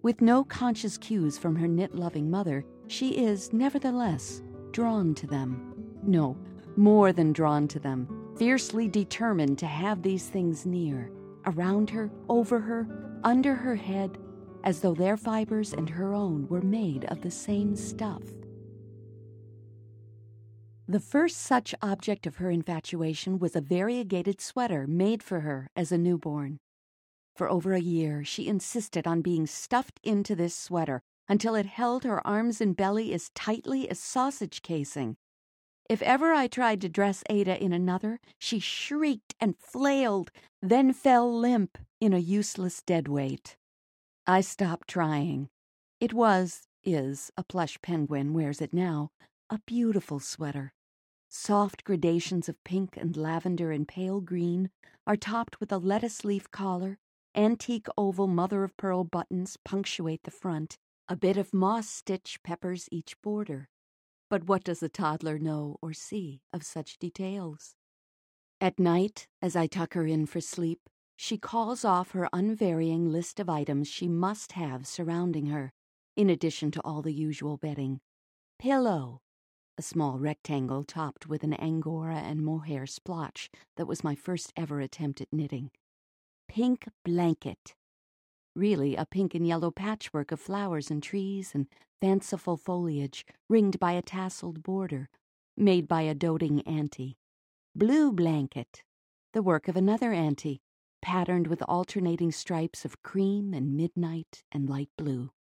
[SPEAKER 5] With no conscious cues from her knit loving mother, she is, nevertheless, drawn to them. No, more than drawn to them, fiercely determined to have these things near, around her, over her, under her head, as though their fibers and her own were made of the same stuff. The first such object of her infatuation was a variegated sweater made for her as a newborn. For over a year, she insisted on being stuffed into this sweater until it held her arms and belly as tightly as sausage casing. If ever I tried to dress Ada in another, she shrieked and flailed, then fell limp in a useless dead weight. I stopped trying. It was, is, a plush penguin wears it now, a beautiful sweater. Soft gradations of pink and lavender and pale green are topped with a lettuce leaf collar, antique oval mother of pearl buttons punctuate the front, a bit of moss stitch peppers each border. But what does the toddler know or see of such details? At night, as I tuck her in for sleep, she calls off her unvarying list of items she must have surrounding her, in addition to all the usual bedding. Pillow, a small rectangle topped with an angora and mohair splotch that was my first ever attempt at knitting. Pink blanket. Really, a pink and yellow patchwork of flowers and trees and fanciful foliage, ringed by a tasseled border, made by a doting auntie. Blue blanket, the work of another auntie, patterned with alternating stripes of cream and midnight and light blue.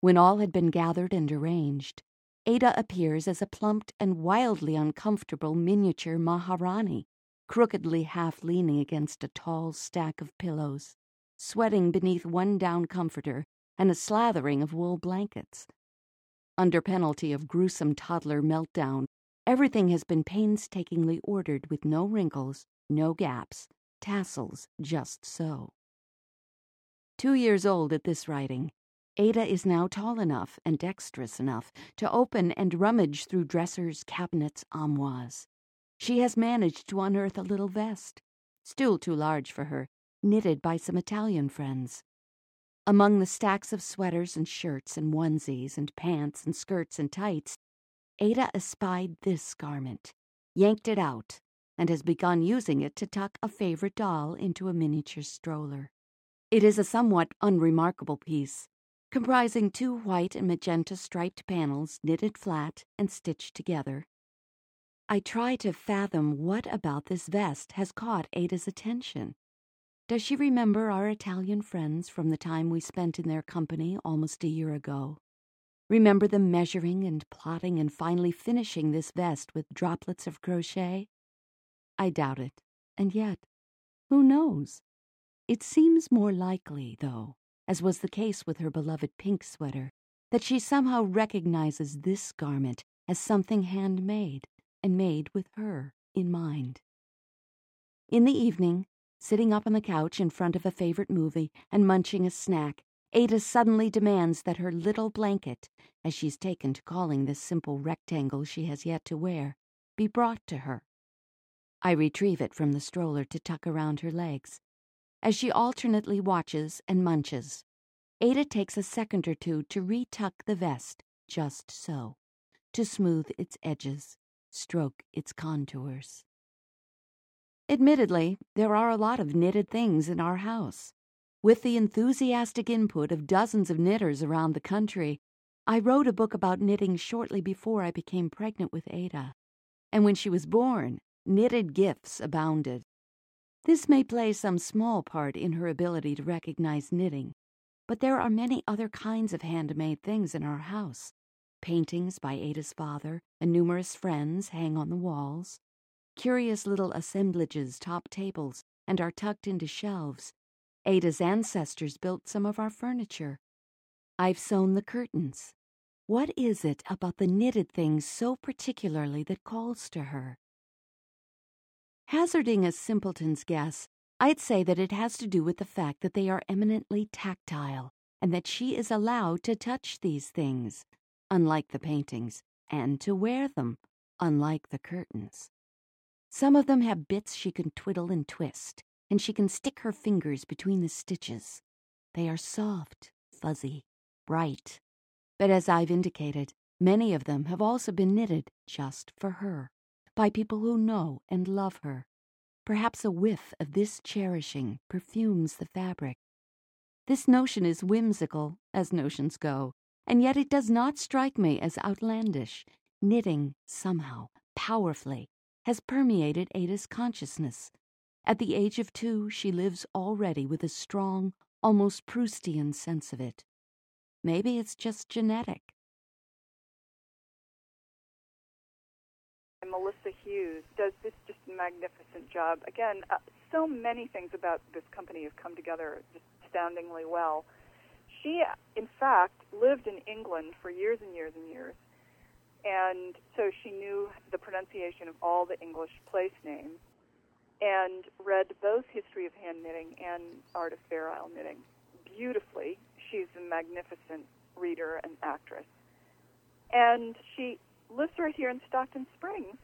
[SPEAKER 5] When all had been gathered and arranged, Ada appears as a plumped and wildly uncomfortable miniature Maharani, crookedly half leaning against a tall stack of pillows, sweating beneath one down comforter and a slathering of wool blankets. Under penalty of gruesome toddler meltdown, everything has been painstakingly ordered with no wrinkles, no gaps, tassels just so. Two years old at this writing, Ada is now tall enough and dexterous enough to open and rummage through dressers, cabinets, armoires. She has managed to unearth a little vest, still too large for her, knitted by some Italian friends. Among the stacks of sweaters and shirts and onesies and pants and skirts and tights, Ada espied this garment, yanked it out, and has begun using it to tuck a favorite doll into a miniature stroller. It is a somewhat unremarkable piece, comprising two white and magenta striped panels knitted flat and stitched together. I try to fathom what about this vest has caught Ada's attention. Does she remember our Italian friends from the time we spent in their company almost a year ago? Remember them measuring and plotting and finally finishing this vest with droplets of crochet? I doubt it, and yet, who knows? It seems more likely, though, as was the case with her beloved pink sweater, that she somehow recognizes this garment as something handmade and made with her in mind. In the evening, sitting up on the couch in front of a favorite movie and munching a snack, Ada suddenly demands that her little blanket, as she's taken to calling this simple rectangle she has yet to wear, be brought to her. I retrieve it from the stroller to tuck around her legs. As she alternately watches and munches, Ada takes a second or two to retuck the vest, just so, to smooth its edges, stroke its contours. Admittedly, there are a lot of knitted things in our house. With the enthusiastic input of dozens of knitters around the country, I wrote a book about knitting shortly before I became pregnant with Ada. And when she was born, knitted gifts abounded. This may play some small part in her ability to recognize knitting, but there are many other kinds of handmade things in our house Paintings by Ada's father and numerous friends hang on the walls. Curious little assemblages top tables and are tucked into shelves. Ada's ancestors built some of our furniture. I've sewn the curtains. What is it about the knitted things so particularly that calls to her? Hazarding a simpleton's guess, I'd say that it has to do with the fact that they are eminently tactile and that she is allowed to touch these things, unlike the paintings, and to wear them, unlike the curtains. Some of them have bits she can twiddle and twist, and she can stick her fingers between the stitches. They are soft, fuzzy, bright. But as I've indicated, many of them have also been knitted just for her, by people who know and love her. Perhaps a whiff of this cherishing perfumes the fabric. This notion is whimsical, as notions go, and yet it does not strike me as outlandish. Knitting, somehow, powerfully, has permeated Ada's consciousness. At the age of two, she lives already with a strong, almost Proustian sense of it. Maybe it's just genetic.
[SPEAKER 2] Melissa Hughes does this just magnificent job. Again, uh, so many things about this company have come together just astoundingly well. She, in fact, lived in England for years and years and years, and so she knew the pronunciation of all the English place names and read both History of Hand Knitting and Art of Fair Isle Knitting beautifully. She's a magnificent reader and actress. And she lives right here in Stockton Springs.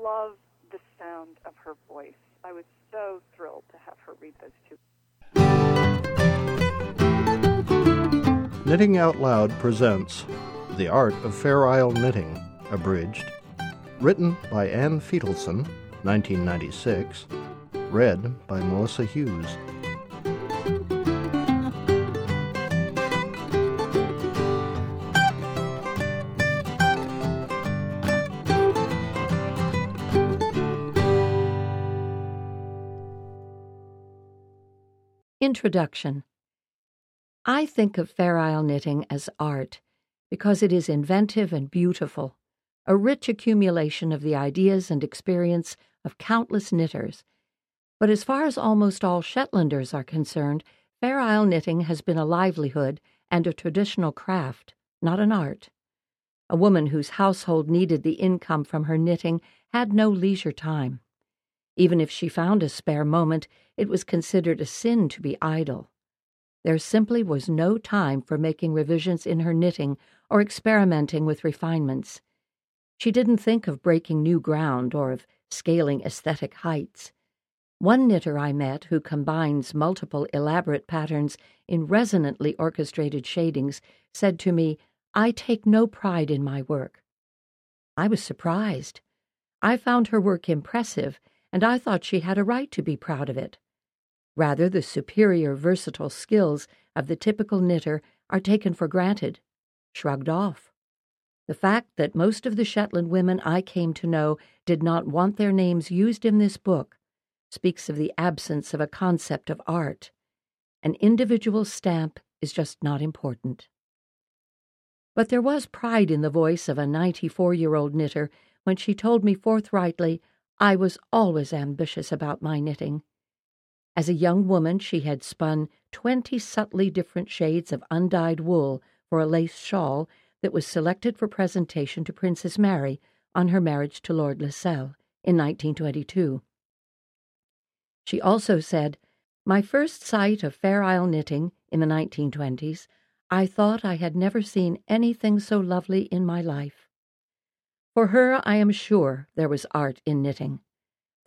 [SPEAKER 2] Love the sound of her voice. I was so thrilled to have her read those two.
[SPEAKER 6] Knitting Out Loud presents The Art of Fair Isle Knitting, abridged, written by Ann Feitelson, 1996, read by Melissa Hughes.
[SPEAKER 7] Introduction. I think of Fair Isle knitting as art because it is inventive and beautiful, a rich accumulation of the ideas and experience of countless knitters. But as far as almost all Shetlanders are concerned, Fair Isle knitting has been a livelihood and a traditional craft, not an art. A woman whose household needed the income from her knitting had no leisure time. Even if she found a spare moment, it was considered a sin to be idle. There simply was no time for making revisions in her knitting or experimenting with refinements. She didn't think of breaking new ground or of scaling aesthetic heights. One knitter I met who combines multiple elaborate patterns in resonantly orchestrated shadings said to me, I take no pride in my work. I was surprised. I found her work impressive and I thought she had a right to be proud of it. Rather, the superior versatile skills of the typical knitter are taken for granted, shrugged off. The fact that most of the Shetland women I came to know did not want their names used in this book speaks of the absence of a concept of art. An individual stamp is just not important. But there was pride in the voice of a 94 year old knitter when she told me forthrightly I was always ambitious about my knitting. As a young woman, she had spun twenty subtly different shades of undyed wool for a lace shawl that was selected for presentation to Princess Mary on her marriage to Lord Lascelles in 1922. She also said, My first sight of Fair Isle knitting in the 1920s, I thought I had never seen anything so lovely in my life. For her, I am sure, there was art in knitting.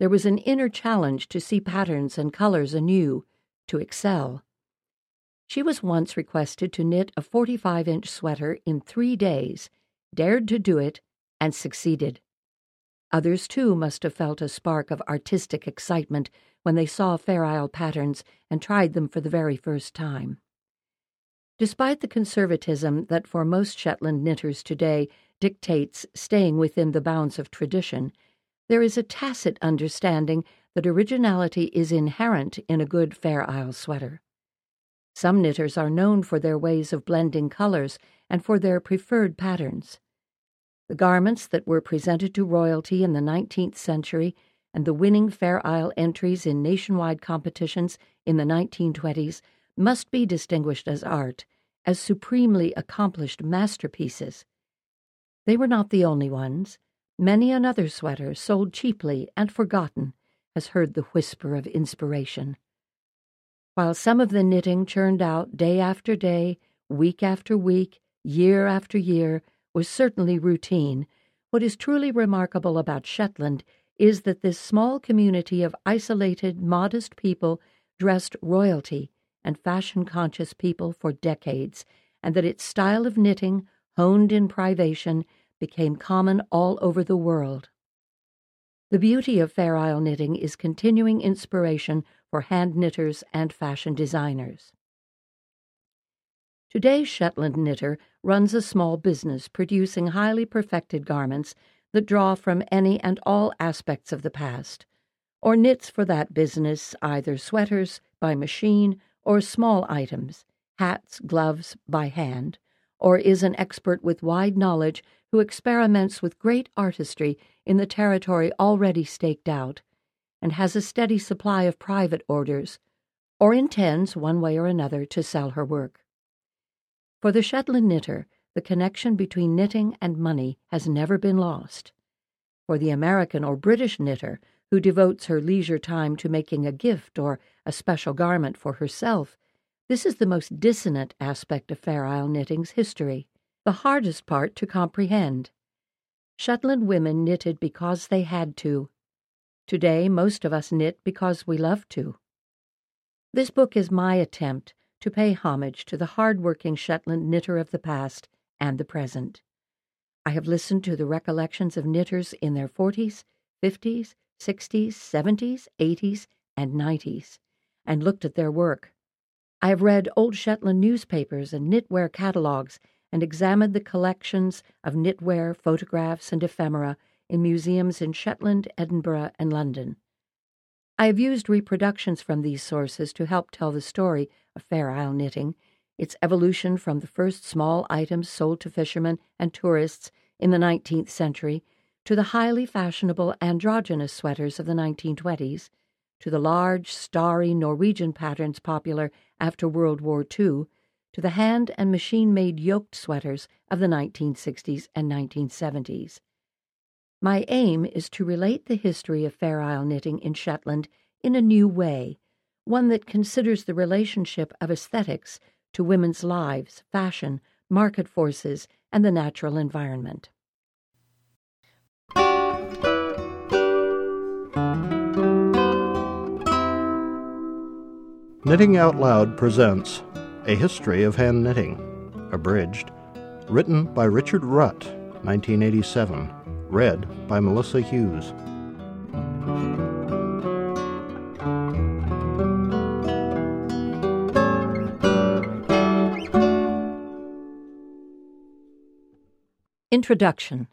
[SPEAKER 7] There was an inner challenge to see patterns and colors anew, to excel. She was once requested to knit a 45 inch sweater in three days, dared to do it, and succeeded. Others, too, must have felt a spark of artistic excitement when they saw Fair Isle patterns and tried them for the very first time. Despite the conservatism that for most Shetland knitters today dictates staying within the bounds of tradition, there is a tacit understanding that originality is inherent in a good Fair Isle sweater. Some knitters are known for their ways of blending colors and for their preferred patterns. The garments that were presented to royalty in the 19th century and the winning Fair Isle entries in nationwide competitions in the 1920s must be distinguished as art, as supremely accomplished masterpieces. They were not the only ones. Many another sweater, sold cheaply and forgotten, has heard the whisper of inspiration. While some of the knitting churned out day after day, week after week, year after year, was certainly routine, what is truly remarkable about Shetland is that this small community of isolated, modest people dressed royalty and fashion conscious people for decades, and that its style of knitting, honed in privation, became common all over the world. The beauty of Fair Isle knitting is continuing inspiration for hand knitters and fashion designers. Today's Shetland knitter runs a small business producing highly perfected garments that draw from any and all aspects of the past, or knits for that business either sweaters by machine or small items, hats, gloves by hand, or is an expert with wide knowledge who experiments with great artistry in the territory already staked out, and has a steady supply of private orders, or intends, one way or another, to sell her work. For the Shetland knitter, the connection between knitting and money has never been lost. For the American or British knitter, who devotes her leisure time to making a gift or a special garment for herself, this is the most dissonant aspect of Fair Isle knitting's history, the hardest part to comprehend. Shetland women knitted because they had to. Today, most of us knit because we love to. This book is my attempt to pay homage to the hard-working Shetland knitter of the past and the present. I have listened to the recollections of knitters in their 40s, 50s, 60s, 70s, 80s, and 90s, and looked at their work. I have read old Shetland newspapers and knitwear catalogues and examined the collections of knitwear, photographs, and ephemera in museums in Shetland, Edinburgh, and London. I have used reproductions from these sources to help tell the story of Fair Isle knitting its evolution from the first small items sold to fishermen and tourists in the 19th century to the highly fashionable androgynous sweaters of the 1920s, to the large, starry Norwegian patterns popular after World War II, to the hand and machine made yoked sweaters of the 1960s and 1970s. My aim is to relate the history of Fair Isle knitting in Shetland in a new way, one that considers the relationship of aesthetics to women's lives, fashion, market forces, and the natural environment.
[SPEAKER 6] Knitting Out Loud presents A History of Hand Knitting, abridged, written by Richard Rutt, 1987, read by Melissa Hughes.
[SPEAKER 7] Introduction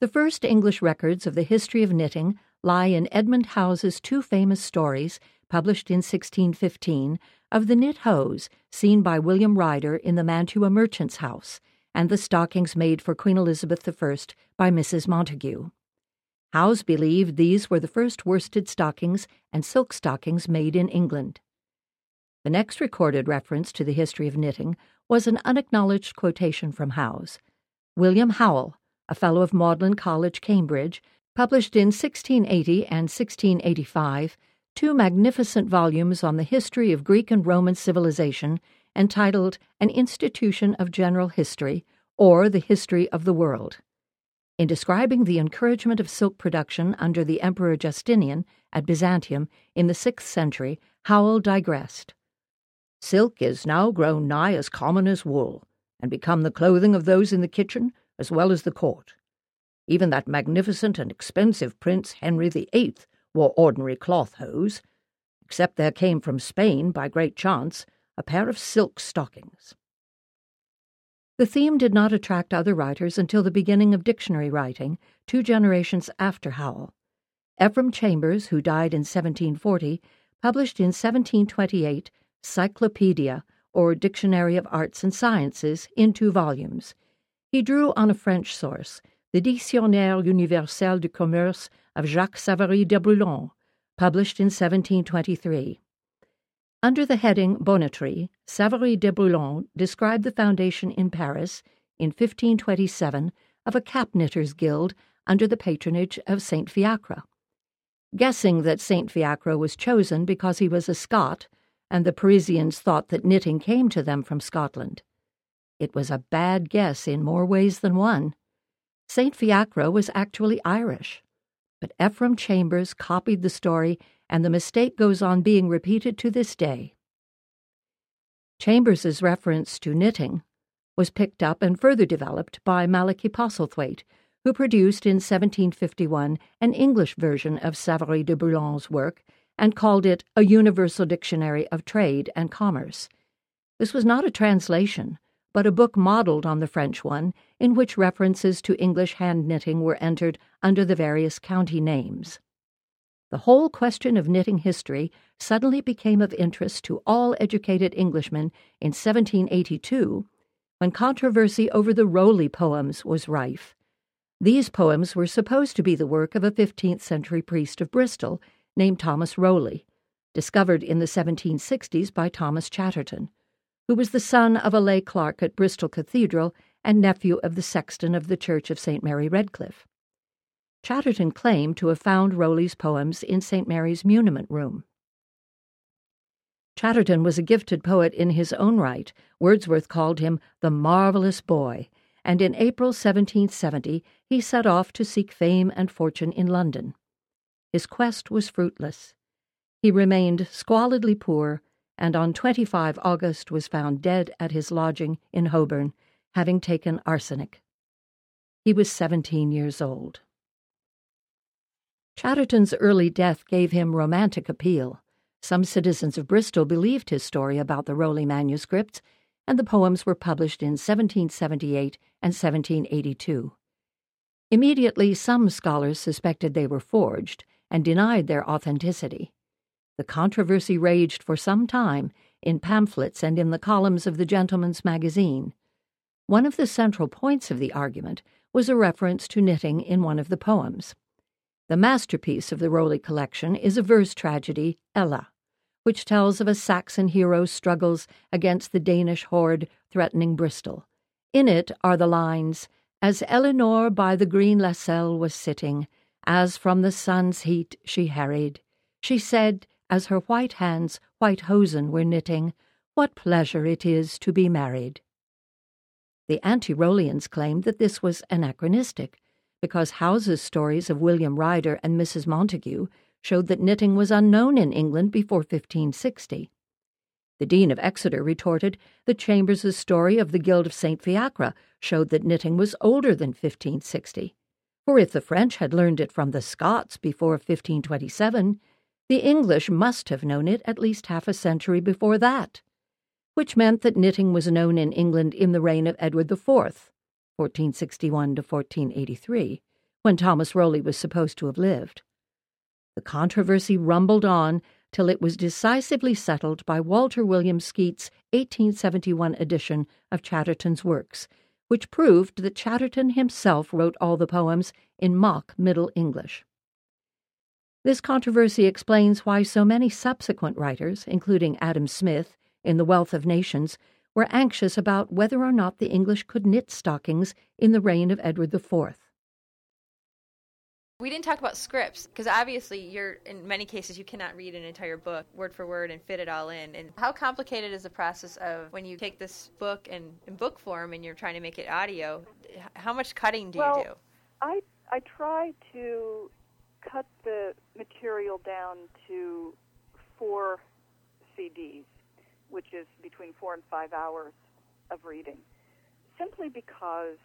[SPEAKER 7] The first English records of the history of knitting lie in Edmund Howes's two famous stories, published in 1615, of the knit hose seen by William Ryder in the Mantua merchant's house, and the stockings made for Queen Elizabeth I by Mrs. Montagu. Howes believed these were the first worsted stockings and silk stockings made in England. The next recorded reference to the history of knitting was an unacknowledged quotation from Howes. William Howell, a Fellow of Magdalen College, Cambridge, published in 1680 and 1685 two magnificent volumes on the history of Greek and Roman civilization entitled An Institution of General History or The History of the World. In describing the encouragement of silk production under the Emperor Justinian at Byzantium in the sixth century, Howell digressed. Silk is now grown nigh as common as wool and become the clothing of those in the kitchen as well as the court. Even that magnificent and expensive Prince Henry VIII wore ordinary cloth hose, except there came from Spain, by great chance, a pair of silk stockings. The theme did not attract other writers until the beginning of dictionary writing, two generations after Howell. Ephraim Chambers, who died in 1740, published in 1728 Cyclopedia, or Dictionary of Arts and Sciences, in two volumes. He drew on a French source, the Dictionnaire universel du commerce of Jacques Savary de Brulon, published in 1723. Under the heading Bonneterie, Savary de Brulon described the foundation in Paris in 1527 of a cap knitters' guild under the patronage of Saint Fiacre. Guessing that Saint Fiacre was chosen because he was a Scot, and the Parisians thought that knitting came to them from Scotland. It was a bad guess in more ways than one. St. Fiacre was actually Irish. But Ephraim Chambers copied the story, and the mistake goes on being repeated to this day. Chambers's reference to knitting was picked up and further developed by Malachy Postlethwayt, who produced in 1751 an English version of Savary de Brulon's work and called it a Universal Dictionary of Trade and Commerce. This was not a translation, but a book modeled on the French one, in which references to English hand knitting were entered under the various county names. The whole question of knitting history suddenly became of interest to all educated Englishmen in 1782 when controversy over the Rowley poems was rife. These poems were supposed to be the work of a 15th century priest of Bristol named Thomas Rowley, discovered in the 1760s by Thomas Chatterton who was the son of a lay clerk at Bristol Cathedral and nephew of the sexton of the Church of St. Mary Redcliffe. Chatterton claimed to have found Rowley's poems in St. Mary's muniment room. Chatterton was a gifted poet in his own right. Wordsworth called him the marvelous boy, and in April 1770 he set off to seek fame and fortune in London. His quest was fruitless. He remained squalidly poor and on 25 August was found dead at his lodging in Holborn, having taken arsenic. He was 17 years old. Chatterton's early death gave him romantic appeal. Some citizens of Bristol believed his story about the Rowley manuscripts, and the poems were published in 1778 and 1782. Immediately, some scholars suspected they were forged and denied their authenticity. The controversy raged for some time in pamphlets and in the columns of the Gentleman's Magazine. One of the central points of the argument was a reference to knitting in one of the poems. The masterpiece of the Rowley collection is a verse tragedy, Ella, which tells of a Saxon hero's struggles against the Danish horde threatening Bristol. In it are the lines, As Eleanor by the green Lassel was sitting, as from the sun's heat she harried, she said, as her white hands white hosen were knitting, what pleasure it is to be married. The anti Rowleyans claimed that this was anachronistic, because Howes's stories of William Ryder and Mrs. Montagu showed that knitting was unknown in England before 1560. The Dean of Exeter retorted that Chambers's story of the Guild of St. Fiacre showed that knitting was older than 1560. For if the French had learned it from the Scots before 1527, the English must have known it at least half a century before that, which meant that knitting was known in England in the reign of Edward IV, 1461 to 1483, when Thomas Rowley was supposed to have lived. The controversy rumbled on till it was decisively settled by Walter William Skeat's 1871 edition of Chatterton's works, which proved that Chatterton himself wrote all the poems in mock Middle English. This controversy explains why so many subsequent writers, including Adam Smith in The Wealth of Nations, were anxious about whether or not the English could knit stockings in the reign of Edward IV.
[SPEAKER 1] We didn't talk about scripts because obviously you're in many cases you cannot read an entire book word for word and fit it all in. And how complicated is the process of when you take this book and in book form and you're trying to make it audio? How much cutting do
[SPEAKER 2] well,
[SPEAKER 1] you do?
[SPEAKER 2] I I try to cut the material down to four CDs, which is between four and five hours of reading, simply because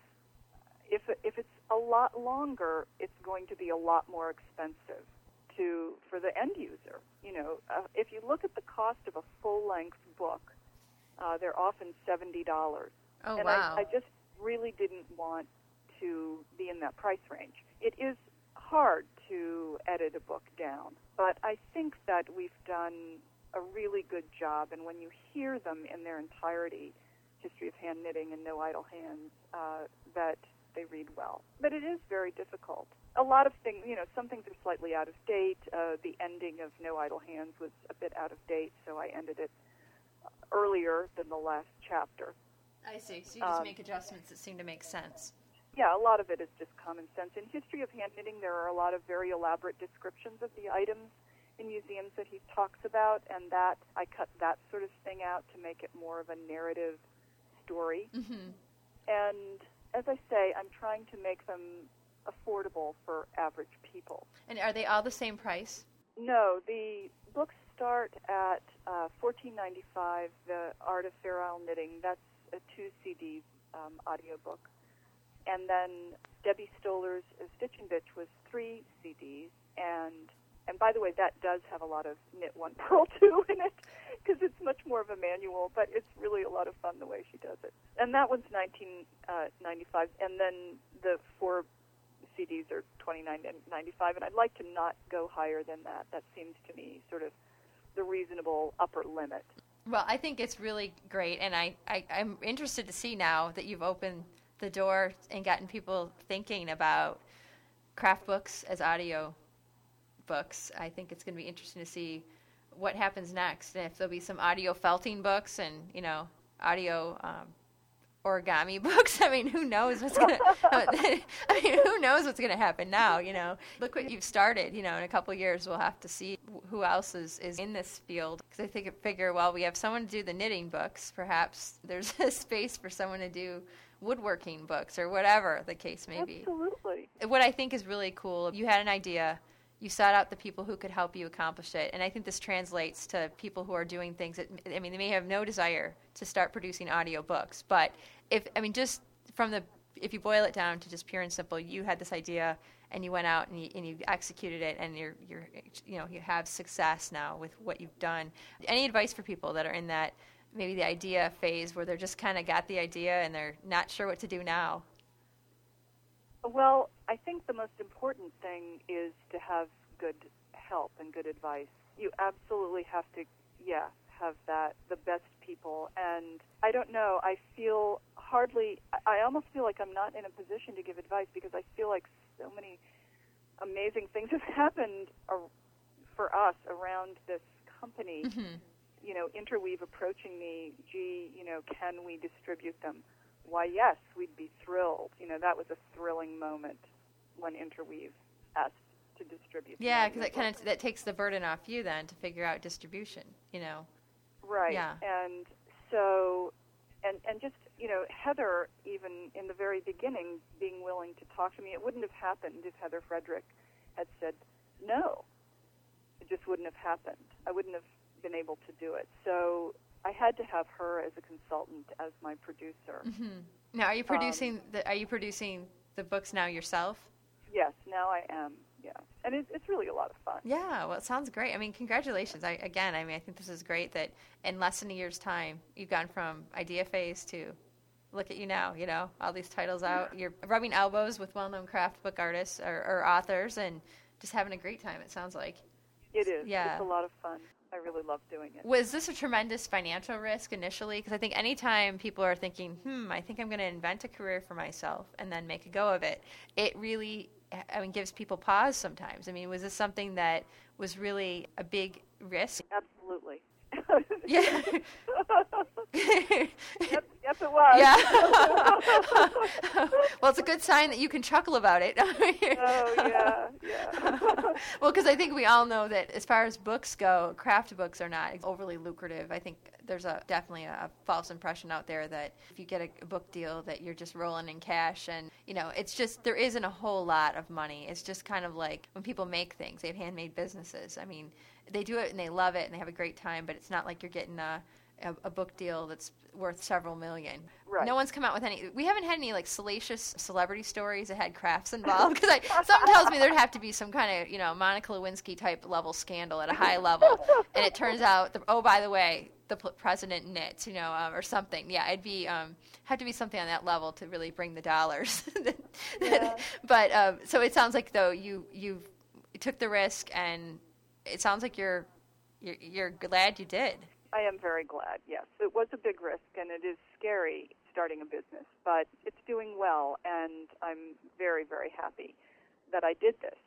[SPEAKER 2] if if it's a lot longer, it's going to be a lot more expensive to for the end user. You know, uh, if you look at the cost of a full length book, uh, they're often seventy dollars.
[SPEAKER 1] Oh
[SPEAKER 2] and
[SPEAKER 1] wow!
[SPEAKER 2] I, I just really didn't want to be in that price range. It is hard to edit a book down, but I think that we've done a really good job. And when you hear them in their entirety, History of Hand Knitting and No Idle Hands, uh, that they read well. But it is very difficult. A lot of things, you know, some things are slightly out of date. Uh, the ending of No Idle Hands was a bit out of date, so I ended it earlier than the last chapter.
[SPEAKER 1] I see. So you just
[SPEAKER 2] Um,
[SPEAKER 1] make adjustments that seem to make sense.
[SPEAKER 2] Yeah, a lot of it is just common sense. In History of Hand Knitting, there are a lot of very elaborate descriptions of the items in museums that he talks about, and that I cut that sort of thing out to make it more of a narrative story.
[SPEAKER 1] Mm-hmm.
[SPEAKER 2] And as I say, I'm trying to make them affordable for average people.
[SPEAKER 1] And are they all the same price?
[SPEAKER 2] No, the books start at uh, 14.95. The Art of Fair Isle Knitting. That's a two CD um, audiobook. And then Debbie Stoller's Stitch 'n Bitch was three CDs. And and by the way, that does have a lot of knit one purl two in it because it's much more of a manual, but it's really a lot of fun the way she does it. And that one's 1995. Uh, and then the four CDs are 29.95, and I'd like to not go higher than that. That seems to me sort of the reasonable upper limit.
[SPEAKER 1] Well, I think it's really great, and I, I, I'm interested to see now that you've opened the door and gotten people thinking about craft books as audio books. I think it's going to be interesting to see what happens next, and if there'll be some audio felting books and you know audio um, origami books. I mean, who knows what's gonna? I mean, who knows what's gonna happen now? You know, look what you've started. You know, in a couple of years, we'll have to see who else is is in this field. Because I think figure, well, we have someone to do the knitting books. Perhaps there's a space for someone to do woodworking books or whatever the case may be.
[SPEAKER 2] Absolutely.
[SPEAKER 1] What I think is really cool, you had an idea. You sought out the people who could help you accomplish it, and I think this translates to people who are doing things that I mean they may have no desire to start producing audio books, but if I mean just from the if you boil it down to just pure and simple, you had this idea and you went out and you, and you executed it, and you're you're you know you have success now with what you've done. Any advice for people that are in that maybe the idea phase where they're just kind of got the idea and they're not sure what to do now?
[SPEAKER 2] Well, I think the most important thing is to have good help and good advice. You absolutely have to, yeah, have that, the best people. And I don't know, I feel hardly, I almost feel like I'm not in a position to give advice because I feel like so many amazing things have happened for us around this company.
[SPEAKER 1] Mm-hmm.
[SPEAKER 2] You know, Interweave approaching me, gee, you know, can we distribute them? Why, yes, we'd be thrilled. You know, that was a thrilling moment when Interweave asked to distribute.
[SPEAKER 1] Yeah, because that
[SPEAKER 2] audiobook.
[SPEAKER 1] kind of that takes the burden off you then to figure out distribution. You know.
[SPEAKER 2] Right.
[SPEAKER 1] Yeah.
[SPEAKER 2] And so, and and just you know, Heather, even in the very beginning, being willing to talk to me, it wouldn't have happened if Heather Frederick had said no. It just wouldn't have happened. I wouldn't have been able to do it. So I had to have her as a consultant, as my producer.
[SPEAKER 1] hmm Now, are you producing the Are you producing the books now yourself?
[SPEAKER 2] Yes, now I am. Yeah, and it, it's really a lot of fun.
[SPEAKER 1] Yeah, well, it sounds great. I mean, congratulations. I, again, I mean, I think this is great that in less than a year's time, you've gone from idea phase to look at you now, you know, all these titles out. You're rubbing elbows with well known craft book artists or, or authors and just having a great time, it sounds like.
[SPEAKER 2] It is.
[SPEAKER 1] Yeah.
[SPEAKER 2] It's a lot of fun. I really love doing it.
[SPEAKER 1] Was this a tremendous financial risk initially? Because I think anytime people are thinking, hmm, I think I'm going to invent a career for myself and then make a go of it, it really, I mean, gives people pause sometimes. I mean, was this something that was really a big risk?
[SPEAKER 2] Absolutely.
[SPEAKER 1] Yeah.
[SPEAKER 2] yep, yep, it was.
[SPEAKER 1] Yeah. well, it's a good sign that you can chuckle about it.
[SPEAKER 2] oh yeah, yeah.
[SPEAKER 1] well, because I think we all know that as far as books go, craft books are not overly lucrative. I think there's a definitely a, false impression out there that if you get a book deal, that you're just rolling in cash, and you know, it's just there isn't a whole lot of money. It's just kind of like when people make things, they have handmade businesses. I mean, they do it and they love it and they have a great time, but it's not like you're getting a a, a book deal that's worth several million.
[SPEAKER 2] Right.
[SPEAKER 1] No one's come out with any. We haven't had any like salacious celebrity stories that had crafts involved because I something tells me there'd have to be some kind of you know Monica Lewinsky type level scandal at a high level, and it turns out the, oh by the way the president knits you know um, or something. Yeah, it'd be um, have to be something on that level to really bring the dollars.
[SPEAKER 2] Yeah.
[SPEAKER 1] but um, so it sounds like though you you took the risk and it sounds like you're you're, you're glad you did.
[SPEAKER 2] I am very glad. Yes, it was a big risk, and it is scary starting a business, but it's doing well, and I'm very, very happy that I did this.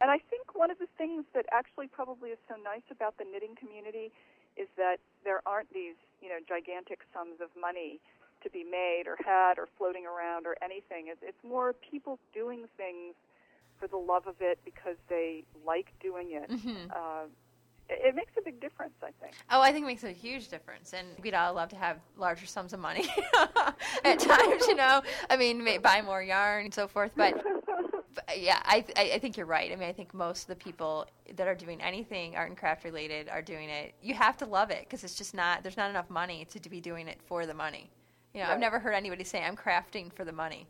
[SPEAKER 2] And I think one of the things that actually probably is so nice about the knitting community is that there aren't these, you know, gigantic sums of money to be made or had or floating around or anything. It's, it's more people doing things for the love of it because they like doing it.
[SPEAKER 1] Mm-hmm.
[SPEAKER 2] Uh, it, makes a big difference, I think.
[SPEAKER 1] Oh, I think it makes a huge difference, and we'd all love to have larger sums of money at times. You know, I mean, buy more yarn and so forth. But, but yeah, I, I I think you're right. I mean, I think most of the people that are doing anything art and craft related are doing it. You have to love it because it's just not there's not enough money to, to be doing it for the money. You know, I've never heard anybody say I'm crafting for the money.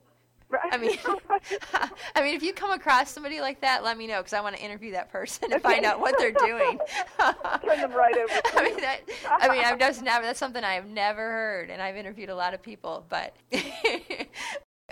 [SPEAKER 2] Right.
[SPEAKER 1] I mean, I mean, if you come across somebody like that, let me know because I want to interview that person and find out what they're doing.
[SPEAKER 2] Turn them right over
[SPEAKER 1] I mean, that, I mean, I've just never. That's something I've never heard, and I've interviewed a lot of people. But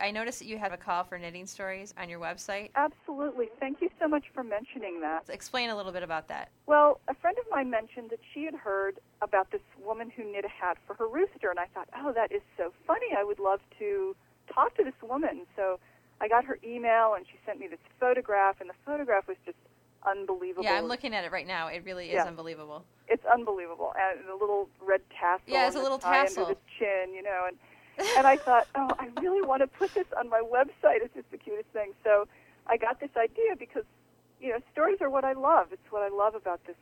[SPEAKER 1] I noticed that you have a call for knitting stories on your website.
[SPEAKER 2] Absolutely. Thank you so much for mentioning that.
[SPEAKER 1] Explain a little bit about that.
[SPEAKER 2] Well, a friend of mine mentioned that she had heard about this woman who knit a hat for her rooster, and I thought, oh, that is so funny. I would love to talk to this woman. So I got her email, and she sent me this photograph, and the photograph was just unbelievable.
[SPEAKER 1] Yeah, I'm looking at it right now. It really is
[SPEAKER 2] Yeah.
[SPEAKER 1] unbelievable.
[SPEAKER 2] It's unbelievable, and the little red tassel.
[SPEAKER 1] Yeah, it's a little tassel.
[SPEAKER 2] under the chin, you know, and and I thought, oh, I really want to put this on my website. It's just the cutest thing. So I got this idea because, you know, stories are what I love. It's what I love about this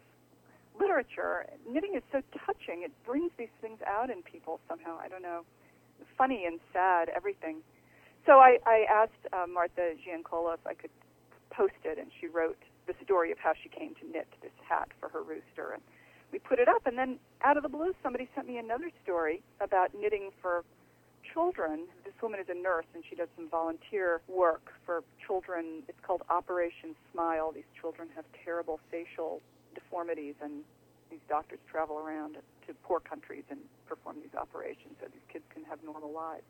[SPEAKER 2] literature. Knitting is so touching. It brings these things out in people somehow. I don't know, funny and sad, everything. So I, I asked uh, Martha Giancola if I could post it, and she wrote the story of how she came to knit this hat for her rooster. And we put it up, and then out of the blue, somebody sent me another story about knitting for children. This woman is a nurse, and she does some volunteer work for children. It's called Operation Smile. These children have terrible facial deformities, and these doctors travel around to poor countries and perform these operations so these kids can have normal lives.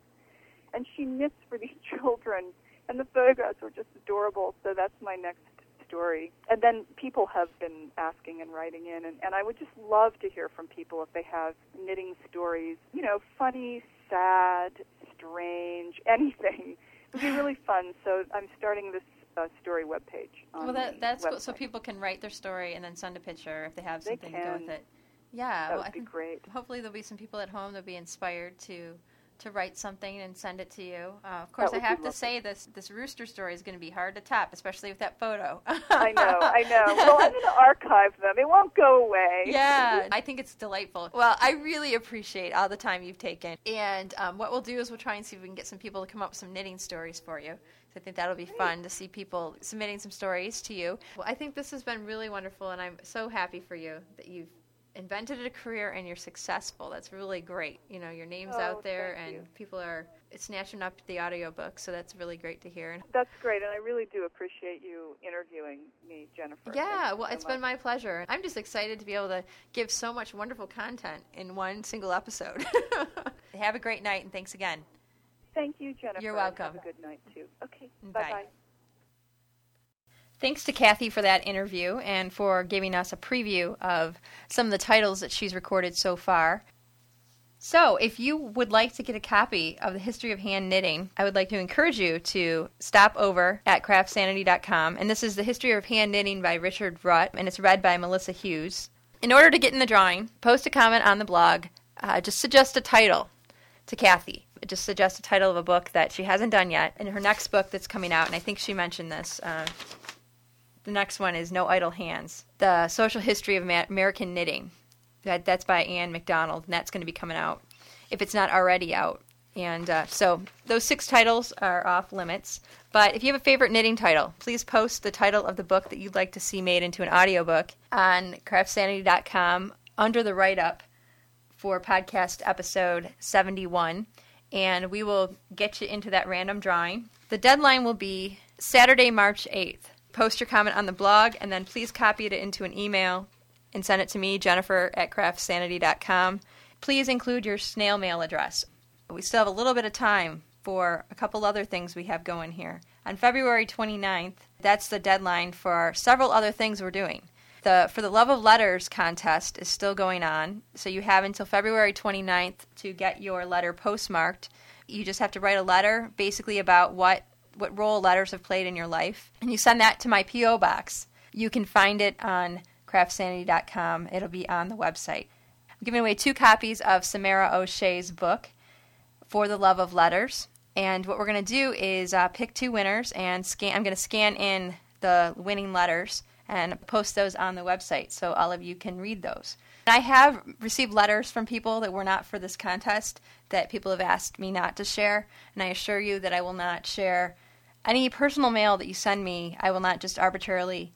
[SPEAKER 2] And she knits for these children, and the photographs were just adorable. So that's my next story. And then people have been asking and writing in, and, and I would just love to hear from people if they have knitting stories, you know, funny, sad, strange, anything. It would be really fun. So I'm starting this uh, story webpage.
[SPEAKER 1] Well, that that's cool. so people can write their story and then send a picture if they have
[SPEAKER 2] They
[SPEAKER 1] something to go with it. Yeah,
[SPEAKER 2] That
[SPEAKER 1] well,
[SPEAKER 2] would
[SPEAKER 1] I
[SPEAKER 2] be
[SPEAKER 1] think
[SPEAKER 2] great.
[SPEAKER 1] hopefully there'll be some people at home that'll be inspired to to write something and send it to you. Uh, of course, I have to say this this rooster story is going to be hard to top, especially with that photo.
[SPEAKER 2] I know, I know. Well, I'm going to archive them. It won't go away.
[SPEAKER 1] yeah, I think it's delightful. Well, I really appreciate all the time you've taken. And um, what we'll do is we'll try and see if we can get some people to come up with some knitting stories for you. So I think that'll be fun to see people submitting some stories to you. Well, I think this has been really wonderful, and I'm so happy for you that you've invented a career and you're successful. That's really great. You know, your name's
[SPEAKER 2] Oh,
[SPEAKER 1] out there, and
[SPEAKER 2] you.
[SPEAKER 1] people are snatching up the audiobook, so that's really great to hear.
[SPEAKER 2] That's great, and I really do appreciate you interviewing me, Jennifer.
[SPEAKER 1] Yeah, well,
[SPEAKER 2] so
[SPEAKER 1] it's been my pleasure. I'm just excited to be able to give so much wonderful content in one single episode. Have a great night, and thanks again.
[SPEAKER 2] Thank you, Jennifer.
[SPEAKER 1] You're welcome.
[SPEAKER 2] Have a good night too. Okay.
[SPEAKER 1] Bye
[SPEAKER 2] bye.
[SPEAKER 1] Thanks to Kathy for that interview and for giving us a preview of some of the titles that she's recorded so far. So, if you would like to get a copy of the history of hand knitting, I would like to encourage you to stop over at craftsanity.com. And this is the history of hand knitting by Richard Rutt, and it's read by Melissa Hughes. In order to get in the drawing, post a comment on the blog. Uh, just suggest a title to Kathy. Just suggest a title of a book that she hasn't done yet. In her next book that's coming out, and I think she mentioned this. Uh, the next one is No Idle Hands The Social History of American Knitting. That, that's by Anne Macdonald, and that's going to be coming out if it's not already out. And uh, so those six titles are off limits. But if you have a favorite knitting title, please post the title of the book that you'd like to see made into an audiobook on craftsanity.com under the write up for podcast episode 71. And we will get you into that random drawing. The deadline will be Saturday, March 8th. Post your comment on the blog and then please copy it into an email and send it to me, Jennifer at craftsanity.com. Please include your snail mail address. We still have a little bit of time for a couple other things we have going here. On February 29th, that's the deadline for several other things we're doing. The For the Love of Letters contest is still going on, so you have until February 29th to get your letter postmarked You just have to write a letter basically about what what role letters have played in your life, and you send that to my PO box. You can find it on craftsanity.com. It'll be on the website. I'm giving away two copies of Samara O'Shea's book, For the Love of Letters. And what we're going to do is uh, pick two winners and scan. I'm going to scan in the winning letters and post those on the website so all of you can read those. And I have received letters from people that were not for this contest that people have asked me not to share, and I assure you that I will not share any personal mail that you send me. I will not just arbitrarily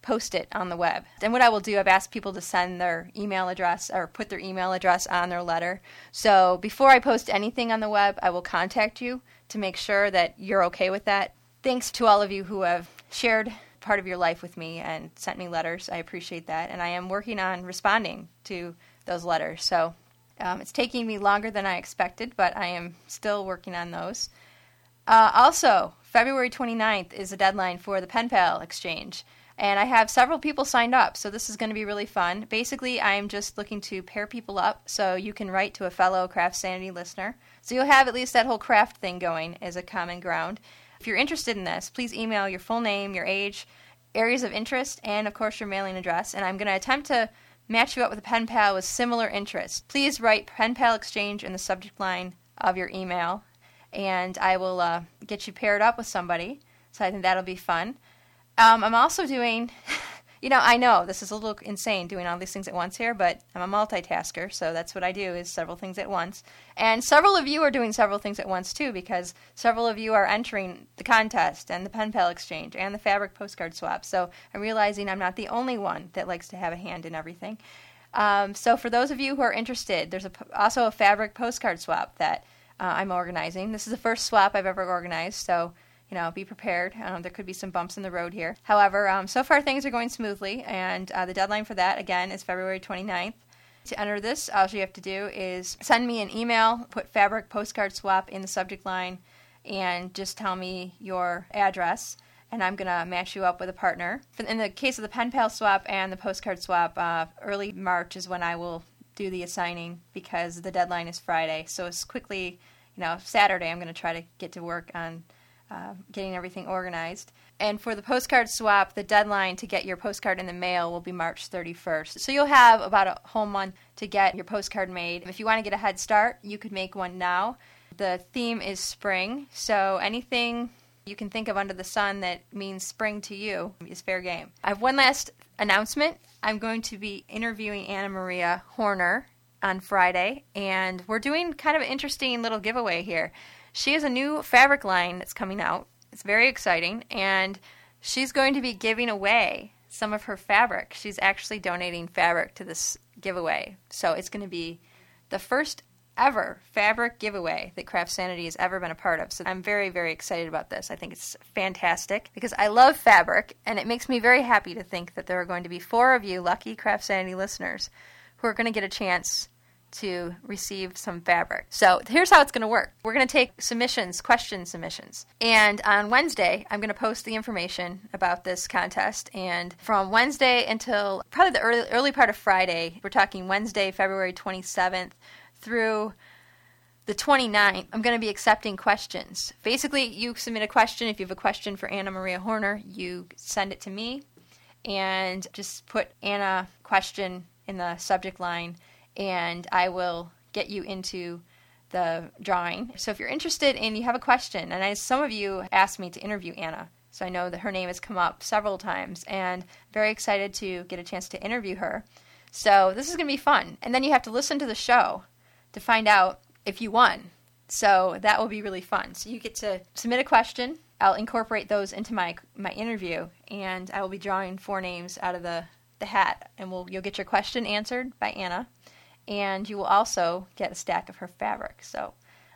[SPEAKER 1] post it on the web. And what I will do, I've asked people to send their email address or put their email address on their letter. So before I post anything on the web, I will contact you to make sure that you're okay with that. Thanks to all of you who have shared part of your life with me and sent me letters. I appreciate that. And I am working on responding to those letters. So um, it's taking me longer than I expected, but I am still working on those. Uh, also, February 29th is the deadline for the Pen Pal exchange. And I have several people signed up, so this is going to be really fun. Basically, I'm just looking to pair people up so you can write to a fellow Craft Sanity listener. So you'll have at least that whole craft thing going as a common ground. If you're interested in this, please email your full name, your age, areas of interest, and of course your mailing address. And I'm going to attempt to match you up with a pen pal with similar interests. Please write pen pal exchange in the subject line of your email, and I will uh, get you paired up with somebody. So I think that'll be fun. Um, I'm also doing you know, I know this is a little insane doing all these things at once here, but I'm a multitasker, so that's what I do is several things at once. And several of you are doing several things at once too, because several of you are entering the contest and the pen pal exchange and the fabric postcard swap. So I'm realizing I'm not the only one that likes to have a hand in everything. Um, so for those of you who are interested, there's a, also a fabric postcard swap that uh, I'm organizing. This is the first swap I've ever organized, so you know, be prepared. Um, there could be some bumps in the road here. However, um, so far things are going smoothly, and uh, the deadline for that, again, is February 29th. To enter this, all you have to do is send me an email, put fabric postcard swap in the subject line, and just tell me your address, and I'm going to match you up with a partner. In the case of the pen pal swap and the postcard swap, uh, early March is when I will do the assigning because the deadline is Friday. So as quickly, you know, Saturday, I'm going to try to get to work on uh, getting everything organized. And for the postcard swap, the deadline to get your postcard in the mail will be March 31st. So you'll have about a whole month to get your postcard made. If you want to get a head start, you could make one now. The theme is spring, so anything you can think of under the sun that means spring to you is fair game. I have one last announcement. I'm going to be interviewing Anna Maria Horner on Friday, and we're doing kind of an interesting little giveaway here. She has a new fabric line that's coming out. It's very exciting, and she's going to be giving away some of her fabric. She's actually donating fabric to this giveaway. So it's going to be the first ever fabric giveaway that Craft Sanity has ever been a part of. So I'm very, very excited about this. I think it's fantastic because I love fabric, and it makes me very happy to think that there are going to be four of you lucky Craft Sanity listeners who are going to get a chance to receive some fabric. So here's how it's going to work. We're going to take submissions, question submissions. And on Wednesday, I'm going to post the information about this contest. And from Wednesday until probably the early, early part of Friday, we're talking Wednesday, February 27th through the 29th, I'm going to be accepting questions. Basically, you submit a question. If you have a question for Anna Maria Horner, you send it to me and just put Anna question in the subject line and I will get you into the drawing. So if you're interested and you have a question, and as some of you asked me to interview Anna, so I know that her name has come up several times, and very excited to get a chance to interview her. So this is going to be fun. And then you have to listen to the show to find out if you won. So that will be really fun. So you get to submit a question. I'll incorporate those into my my interview, and I will be drawing four names out of the the hat, and we'll you'll get your question answered by Anna and you will also get a stack of her fabric. So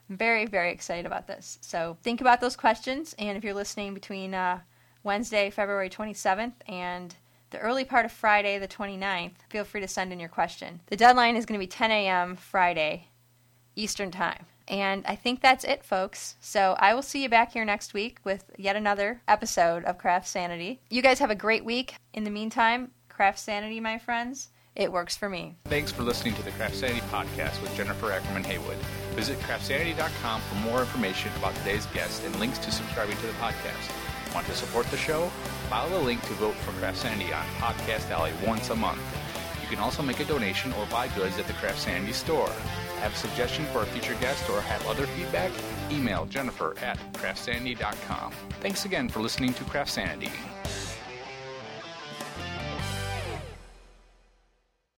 [SPEAKER 1] I'm very, very excited about this. So think about those questions, and if you're listening between uh, Wednesday, February 27th, and the early part of Friday, the 29th, feel free to send in your question. The deadline is going to be 10 a.m. Friday, Eastern Time. And I think that's it, folks. So I will see you back here next week with yet another episode of Craft Sanity. You guys have a great week. In the meantime, Craft Sanity, my friends It works for me.
[SPEAKER 8] Thanks for listening to the Craft Sanity podcast with Jennifer Ackerman Haywood. Visit craftsanity.com for more information about today's guest and links to subscribing to the podcast. Want to support the show? Follow the link to vote for Craft Sanity on Podcast Alley once a month. You can also make a donation or buy goods at the Craft Sanity store. Have a suggestion for a future guest or have other feedback? Email Jennifer at craftsanity.com. Thanks again for listening to Craft Sanity.